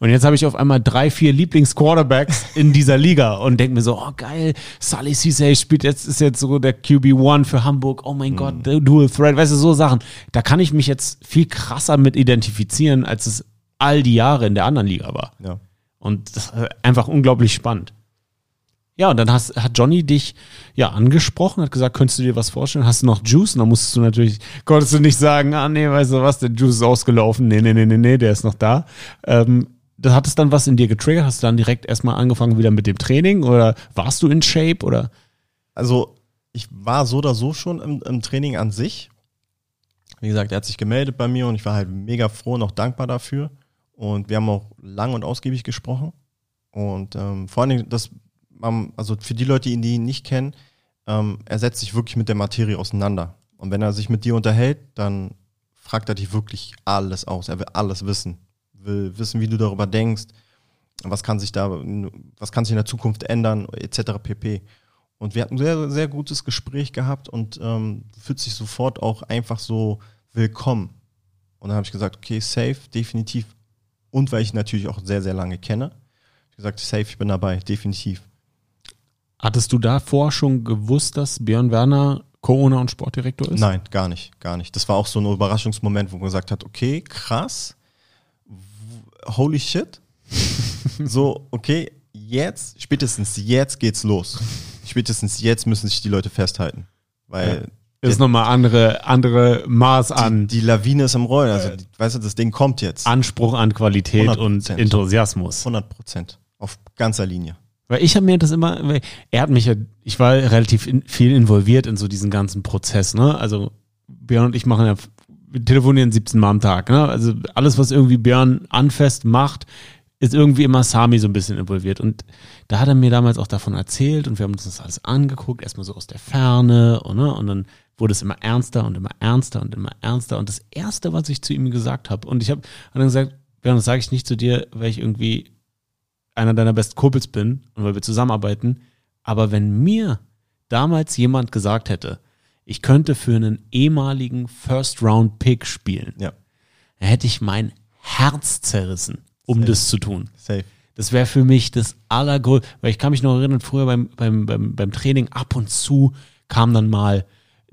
Und jetzt habe ich auf einmal drei, vier Lieblings-Quarterbacks in dieser Liga und denke mir so, oh geil, Sully Cisse spielt jetzt, ist jetzt so der QB1 für Hamburg, oh mein mhm. Gott, Dual Threat, weißt du, so Sachen. Da kann ich mich jetzt viel krasser mit identifizieren, als es all die Jahre in der anderen Liga war. Ja. Und das ist einfach unglaublich spannend. Ja, und dann hast, hat Johnny dich ja angesprochen, hat gesagt, könntest du dir was vorstellen? Hast du noch Juice? Und dann musstest du natürlich, konntest du nicht sagen, ah nee, weißt du was, der Juice ist ausgelaufen. Nee, nee, nee, nee, nee, der ist noch da. Ähm, das hat es dann was in dir getriggert? Hast du dann direkt erstmal angefangen wieder mit dem Training oder warst du in Shape oder? Also ich war so oder so schon im, im Training an sich. Wie gesagt, er hat sich gemeldet bei mir und ich war halt mega froh und auch dankbar dafür. Und wir haben auch lang und ausgiebig gesprochen. Und ähm, vor allem, das, ähm, also für die Leute, die ihn nicht kennen, ähm, er setzt sich wirklich mit der Materie auseinander. Und wenn er sich mit dir unterhält, dann fragt er dich wirklich alles aus. Er will alles wissen. Will wissen, wie du darüber denkst. Was kann sich da, was kann sich in der Zukunft ändern, etc. pp. Und wir hatten ein sehr, sehr gutes Gespräch gehabt und ähm, fühlt sich sofort auch einfach so willkommen. Und dann habe ich gesagt, okay, safe, definitiv. Und weil ich natürlich auch sehr, sehr lange kenne, ich gesagt, safe, ich bin dabei, definitiv. Hattest du davor schon gewusst, dass Björn Werner Co-Owner und Sportdirektor ist? Nein, gar nicht, gar nicht. Das war auch so ein Überraschungsmoment, wo man gesagt hat, okay, krass, holy shit. so, okay, jetzt, spätestens jetzt geht's los. Spätestens jetzt müssen sich die Leute festhalten. Weil ja. Ist nochmal andere, andere Maß an. Die, die Lawine ist im Rollen. Also, die, weißt du, das Ding kommt jetzt. Anspruch an Qualität 100%. und Enthusiasmus. 100 Prozent. Auf ganzer Linie. Weil ich habe mir das immer, er hat mich ja, ich war relativ in, viel involviert in so diesen ganzen Prozess, ne? Also Björn und ich machen ja, wir telefonieren 17 Mal am Tag, ne? Also alles, was irgendwie Björn anfest macht, ist irgendwie immer Sami so ein bisschen involviert. Und da hat er mir damals auch davon erzählt und wir haben uns das alles angeguckt, erstmal so aus der Ferne und, ne? und dann wurde es immer ernster und immer ernster und immer ernster. Und das Erste, was ich zu ihm gesagt habe, und ich habe dann gesagt, Björn, das sage ich nicht zu dir, weil ich irgendwie einer deiner besten Kumpels bin und weil wir zusammenarbeiten. Aber wenn mir damals jemand gesagt hätte, ich könnte für einen ehemaligen First-Round-Pick spielen, ja. dann hätte ich mein Herz zerrissen, um Safe. das zu tun. Safe. Das wäre für mich das allergrößte, weil ich kann mich noch erinnern, früher beim, beim, beim, beim Training ab und zu kam dann mal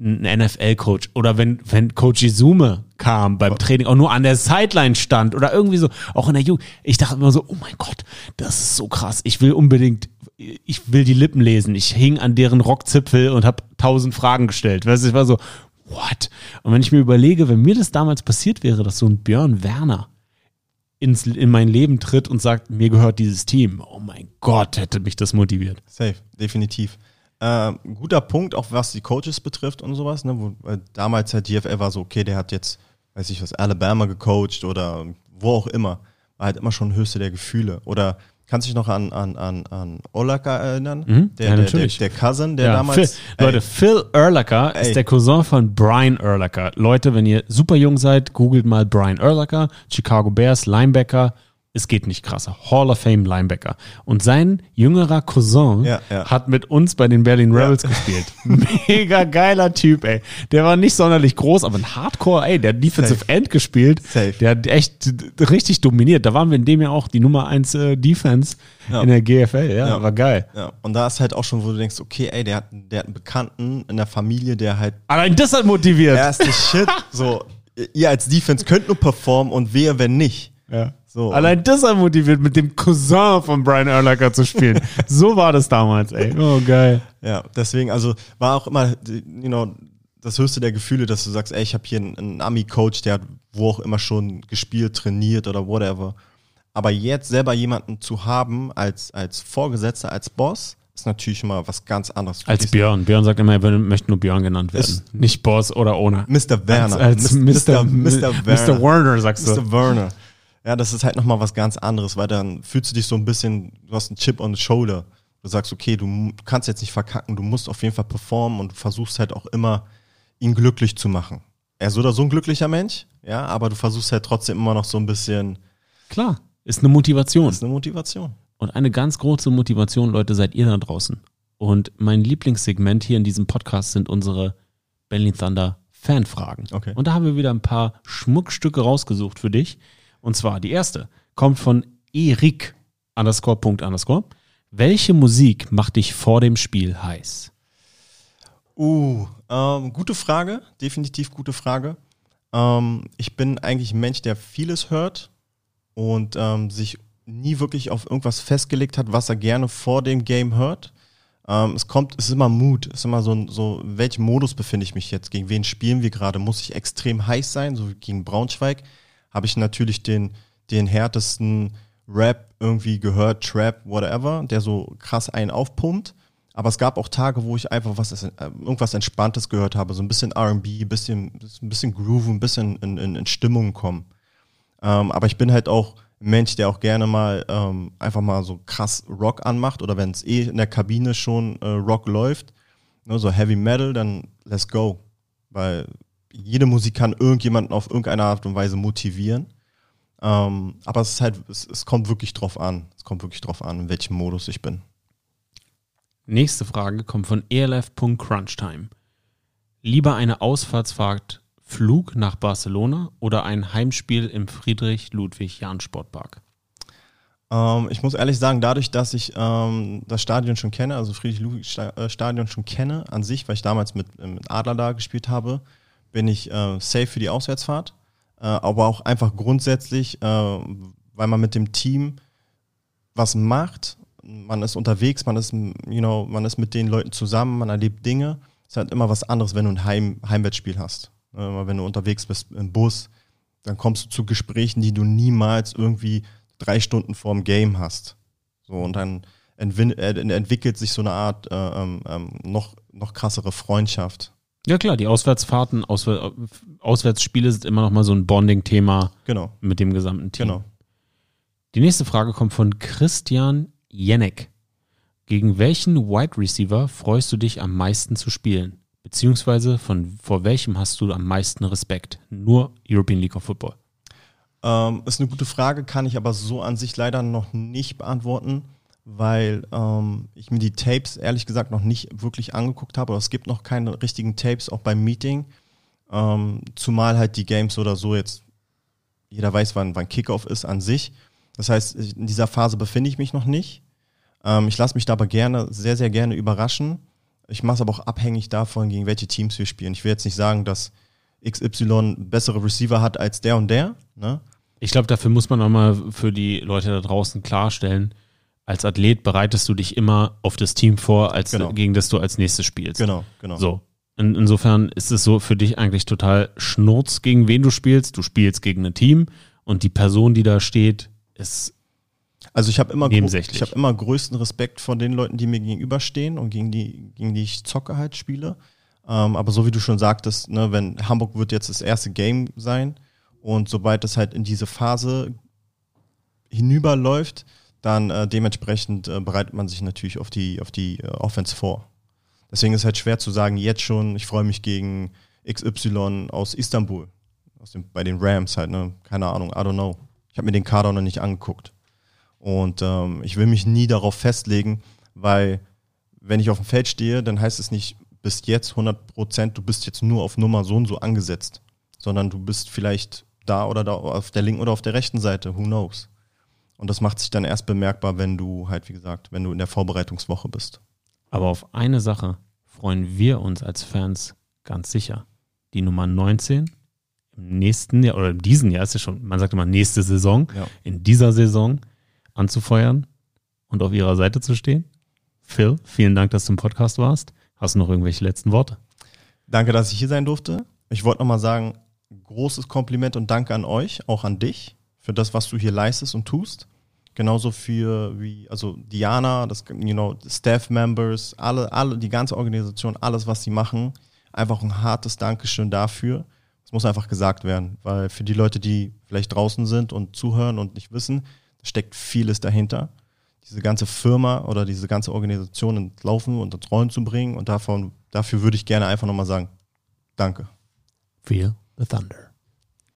ein NFL-Coach oder wenn, wenn Coach Izume kam beim Training, auch nur an der Sideline stand oder irgendwie so, auch in der Jugend. Ich dachte immer so, oh mein Gott, das ist so krass. Ich will unbedingt, ich will die Lippen lesen. Ich hing an deren Rockzipfel und habe tausend Fragen gestellt. Weißt du, ich war so, what? Und wenn ich mir überlege, wenn mir das damals passiert wäre, dass so ein Björn Werner ins, in mein Leben tritt und sagt, mir gehört dieses Team. Oh mein Gott, hätte mich das motiviert. Safe, definitiv. Äh, guter Punkt, auch was die Coaches betrifft und sowas. Ne? Wo, äh, damals halt GFL war so, okay, der hat jetzt, weiß ich was, Alabama gecoacht oder wo auch immer. War halt immer schon höchste der Gefühle. Oder kannst du dich noch an, an, an, an Olaka erinnern? Mhm, der, ja, der, der, der, Cousin, der ja, damals. Phil, Leute, Phil Erlacher ist der Cousin von Brian Erlacher. Leute, wenn ihr super jung seid, googelt mal Brian Erlacher, Chicago Bears, Linebacker, es geht nicht krasser. Hall of Fame Linebacker. Und sein jüngerer Cousin ja, ja. hat mit uns bei den Berlin Rebels ja. gespielt. Mega geiler Typ, ey. Der war nicht sonderlich groß, aber ein Hardcore, ey, der hat Defensive Safe. End gespielt. Safe. Der hat echt richtig dominiert. Da waren wir in dem Jahr auch die Nummer 1 äh, Defense in der GFL. Ja, war geil. Ja. Und da ist halt auch schon, wo du denkst, okay, ey, der hat, der hat einen Bekannten in der Familie, der halt. Allein das hat motiviert. Erste Shit. So, ihr als Defense könnt nur performen und wehe, wenn nicht. Ja. So. Allein das hat motiviert, mit dem Cousin von Brian Urlacher zu spielen. so war das damals, ey. Oh, geil. Ja, deswegen, also war auch immer, you know, das höchste der Gefühle, dass du sagst, ey, ich habe hier einen, einen Ami-Coach, der hat wo auch immer schon gespielt, trainiert oder whatever. Aber jetzt selber jemanden zu haben als, als Vorgesetzter, als Boss, ist natürlich immer was ganz anderes. Als Björn. Björn sagt immer, er möchte nur Björn genannt werden. Ist nicht Boss oder Owner. Mr. Werner. Als, als Mr. Mr. Mr. Werner. Mr. Werner, sagst du. Mr. Werner. Ja, das ist halt nochmal was ganz anderes, weil dann fühlst du dich so ein bisschen, du hast einen Chip on the shoulder. Du sagst, okay, du kannst jetzt nicht verkacken, du musst auf jeden Fall performen und du versuchst halt auch immer, ihn glücklich zu machen. Er ist oder so ein glücklicher Mensch, ja, aber du versuchst halt trotzdem immer noch so ein bisschen. Klar, ist eine Motivation. Ist eine Motivation. Und eine ganz große Motivation, Leute, seid ihr da draußen. Und mein Lieblingssegment hier in diesem Podcast sind unsere Berlin Thunder Fanfragen. Okay. Und da haben wir wieder ein paar Schmuckstücke rausgesucht für dich. Und zwar die erste kommt von Erik underscore Punkt underscore. Welche Musik macht dich vor dem Spiel heiß? Uh, ähm, gute Frage, definitiv gute Frage. Ähm, ich bin eigentlich ein Mensch, der vieles hört und ähm, sich nie wirklich auf irgendwas festgelegt hat, was er gerne vor dem Game hört. Ähm, es kommt, es ist immer Mut, es ist immer so, so, welchen Modus befinde ich mich jetzt? Gegen wen spielen wir gerade? Muss ich extrem heiß sein, so wie gegen Braunschweig? Habe ich natürlich den, den härtesten Rap irgendwie gehört, Trap, whatever, der so krass einen aufpumpt. Aber es gab auch Tage, wo ich einfach was, äh, irgendwas Entspanntes gehört habe, so ein bisschen RB, ein bisschen, ein bisschen Groove, ein bisschen in, in, in Stimmung kommen. Ähm, aber ich bin halt auch ein Mensch, der auch gerne mal ähm, einfach mal so krass Rock anmacht oder wenn es eh in der Kabine schon äh, Rock läuft, ne, so Heavy Metal, dann let's go. Weil jede Musik kann irgendjemanden auf irgendeine Art und Weise motivieren. Ähm, aber es ist halt, es, es kommt wirklich drauf an. Es kommt wirklich drauf an, in welchem Modus ich bin. Nächste Frage kommt von elf.crunchtime. Lieber eine Ausfahrtsfahrt Flug nach Barcelona oder ein Heimspiel im Friedrich-Ludwig-Jahn-Sportpark? Ähm, ich muss ehrlich sagen, dadurch, dass ich ähm, das Stadion schon kenne, also Friedrich-Ludwig-Stadion schon kenne an sich, weil ich damals mit, mit Adler da gespielt habe, bin ich äh, safe für die Auswärtsfahrt. Äh, aber auch einfach grundsätzlich, äh, weil man mit dem Team was macht. Man ist unterwegs, man ist, you know, man ist mit den Leuten zusammen, man erlebt Dinge. Es ist halt immer was anderes, wenn du ein Heim Heimwettspiel hast. Äh, wenn du unterwegs bist im Bus, dann kommst du zu Gesprächen, die du niemals irgendwie drei Stunden vorm Game hast. So, und dann äh, entwickelt sich so eine Art äh, ähm, ähm, noch, noch krassere Freundschaft. Ja klar, die Auswärtsfahrten, Auswär Auswärtsspiele sind immer noch mal so ein Bonding-Thema genau. mit dem gesamten Team. Genau. Die nächste Frage kommt von Christian Jenek. Gegen welchen Wide Receiver freust du dich am meisten zu spielen? Beziehungsweise von vor welchem hast du am meisten Respekt? Nur European League of Football. Ähm, ist eine gute Frage, kann ich aber so an sich leider noch nicht beantworten, weil ähm, ich mir die Tapes ehrlich gesagt noch nicht wirklich angeguckt habe. es gibt noch keine richtigen Tapes, auch beim Meeting. Ähm, zumal halt die Games oder so jetzt, jeder weiß, wann, wann Kickoff ist an sich. Das heißt, in dieser Phase befinde ich mich noch nicht. Ähm, ich lasse mich da aber gerne, sehr, sehr gerne überraschen. Ich mache es aber auch abhängig davon, gegen welche Teams wir spielen. Ich will jetzt nicht sagen, dass XY bessere Receiver hat als der und der. Ne? Ich glaube, dafür muss man auch mal für die Leute da draußen klarstellen, als Athlet bereitest du dich immer auf das Team vor, als genau. gegen das du als nächstes spielst. Genau, genau. So. In, insofern ist es so für dich eigentlich total Schnurz, gegen wen du spielst. Du spielst gegen ein Team und die Person, die da steht, ist also ich habe immer, ich hab immer größten Respekt vor den Leuten, die mir gegenüberstehen und gegen die, gegen die ich zocke halt spiele. Ähm, aber so wie du schon sagtest, ne, wenn Hamburg wird jetzt das erste Game sein und sobald es halt in diese Phase hinüberläuft, dann äh, dementsprechend äh, bereitet man sich natürlich auf die, auf die äh, Offense vor. Deswegen ist es halt schwer zu sagen, jetzt schon, ich freue mich gegen XY aus Istanbul, aus dem, bei den Rams halt, ne? Keine Ahnung, I don't know. Ich habe mir den Kader noch nicht angeguckt. Und ähm, ich will mich nie darauf festlegen, weil wenn ich auf dem Feld stehe, dann heißt es nicht bis jetzt 100 Prozent, du bist jetzt nur auf Nummer so und so angesetzt, sondern du bist vielleicht da oder da auf der linken oder auf der rechten Seite, who knows. Und das macht sich dann erst bemerkbar, wenn du halt, wie gesagt, wenn du in der Vorbereitungswoche bist. Aber auf eine Sache freuen wir uns als Fans ganz sicher. Die Nummer 19 im nächsten Jahr oder in diesem Jahr ist ja schon, man sagt immer nächste Saison, ja. in dieser Saison anzufeuern und auf ihrer Seite zu stehen. Phil, vielen Dank, dass du im Podcast warst. Hast du noch irgendwelche letzten Worte? Danke, dass ich hier sein durfte. Ich wollte nochmal sagen, großes Kompliment und Danke an euch, auch an dich, für das, was du hier leistest und tust. Genauso für wie, also Diana, das, you know, Staff Members, alle, alle, die ganze Organisation, alles, was sie machen. Einfach ein hartes Dankeschön dafür. Das muss einfach gesagt werden, weil für die Leute, die vielleicht draußen sind und zuhören und nicht wissen, steckt vieles dahinter. Diese ganze Firma oder diese ganze Organisation ins Laufen und ins Rollen zu bringen. Und davon, dafür würde ich gerne einfach nochmal sagen, danke. Feel the thunder.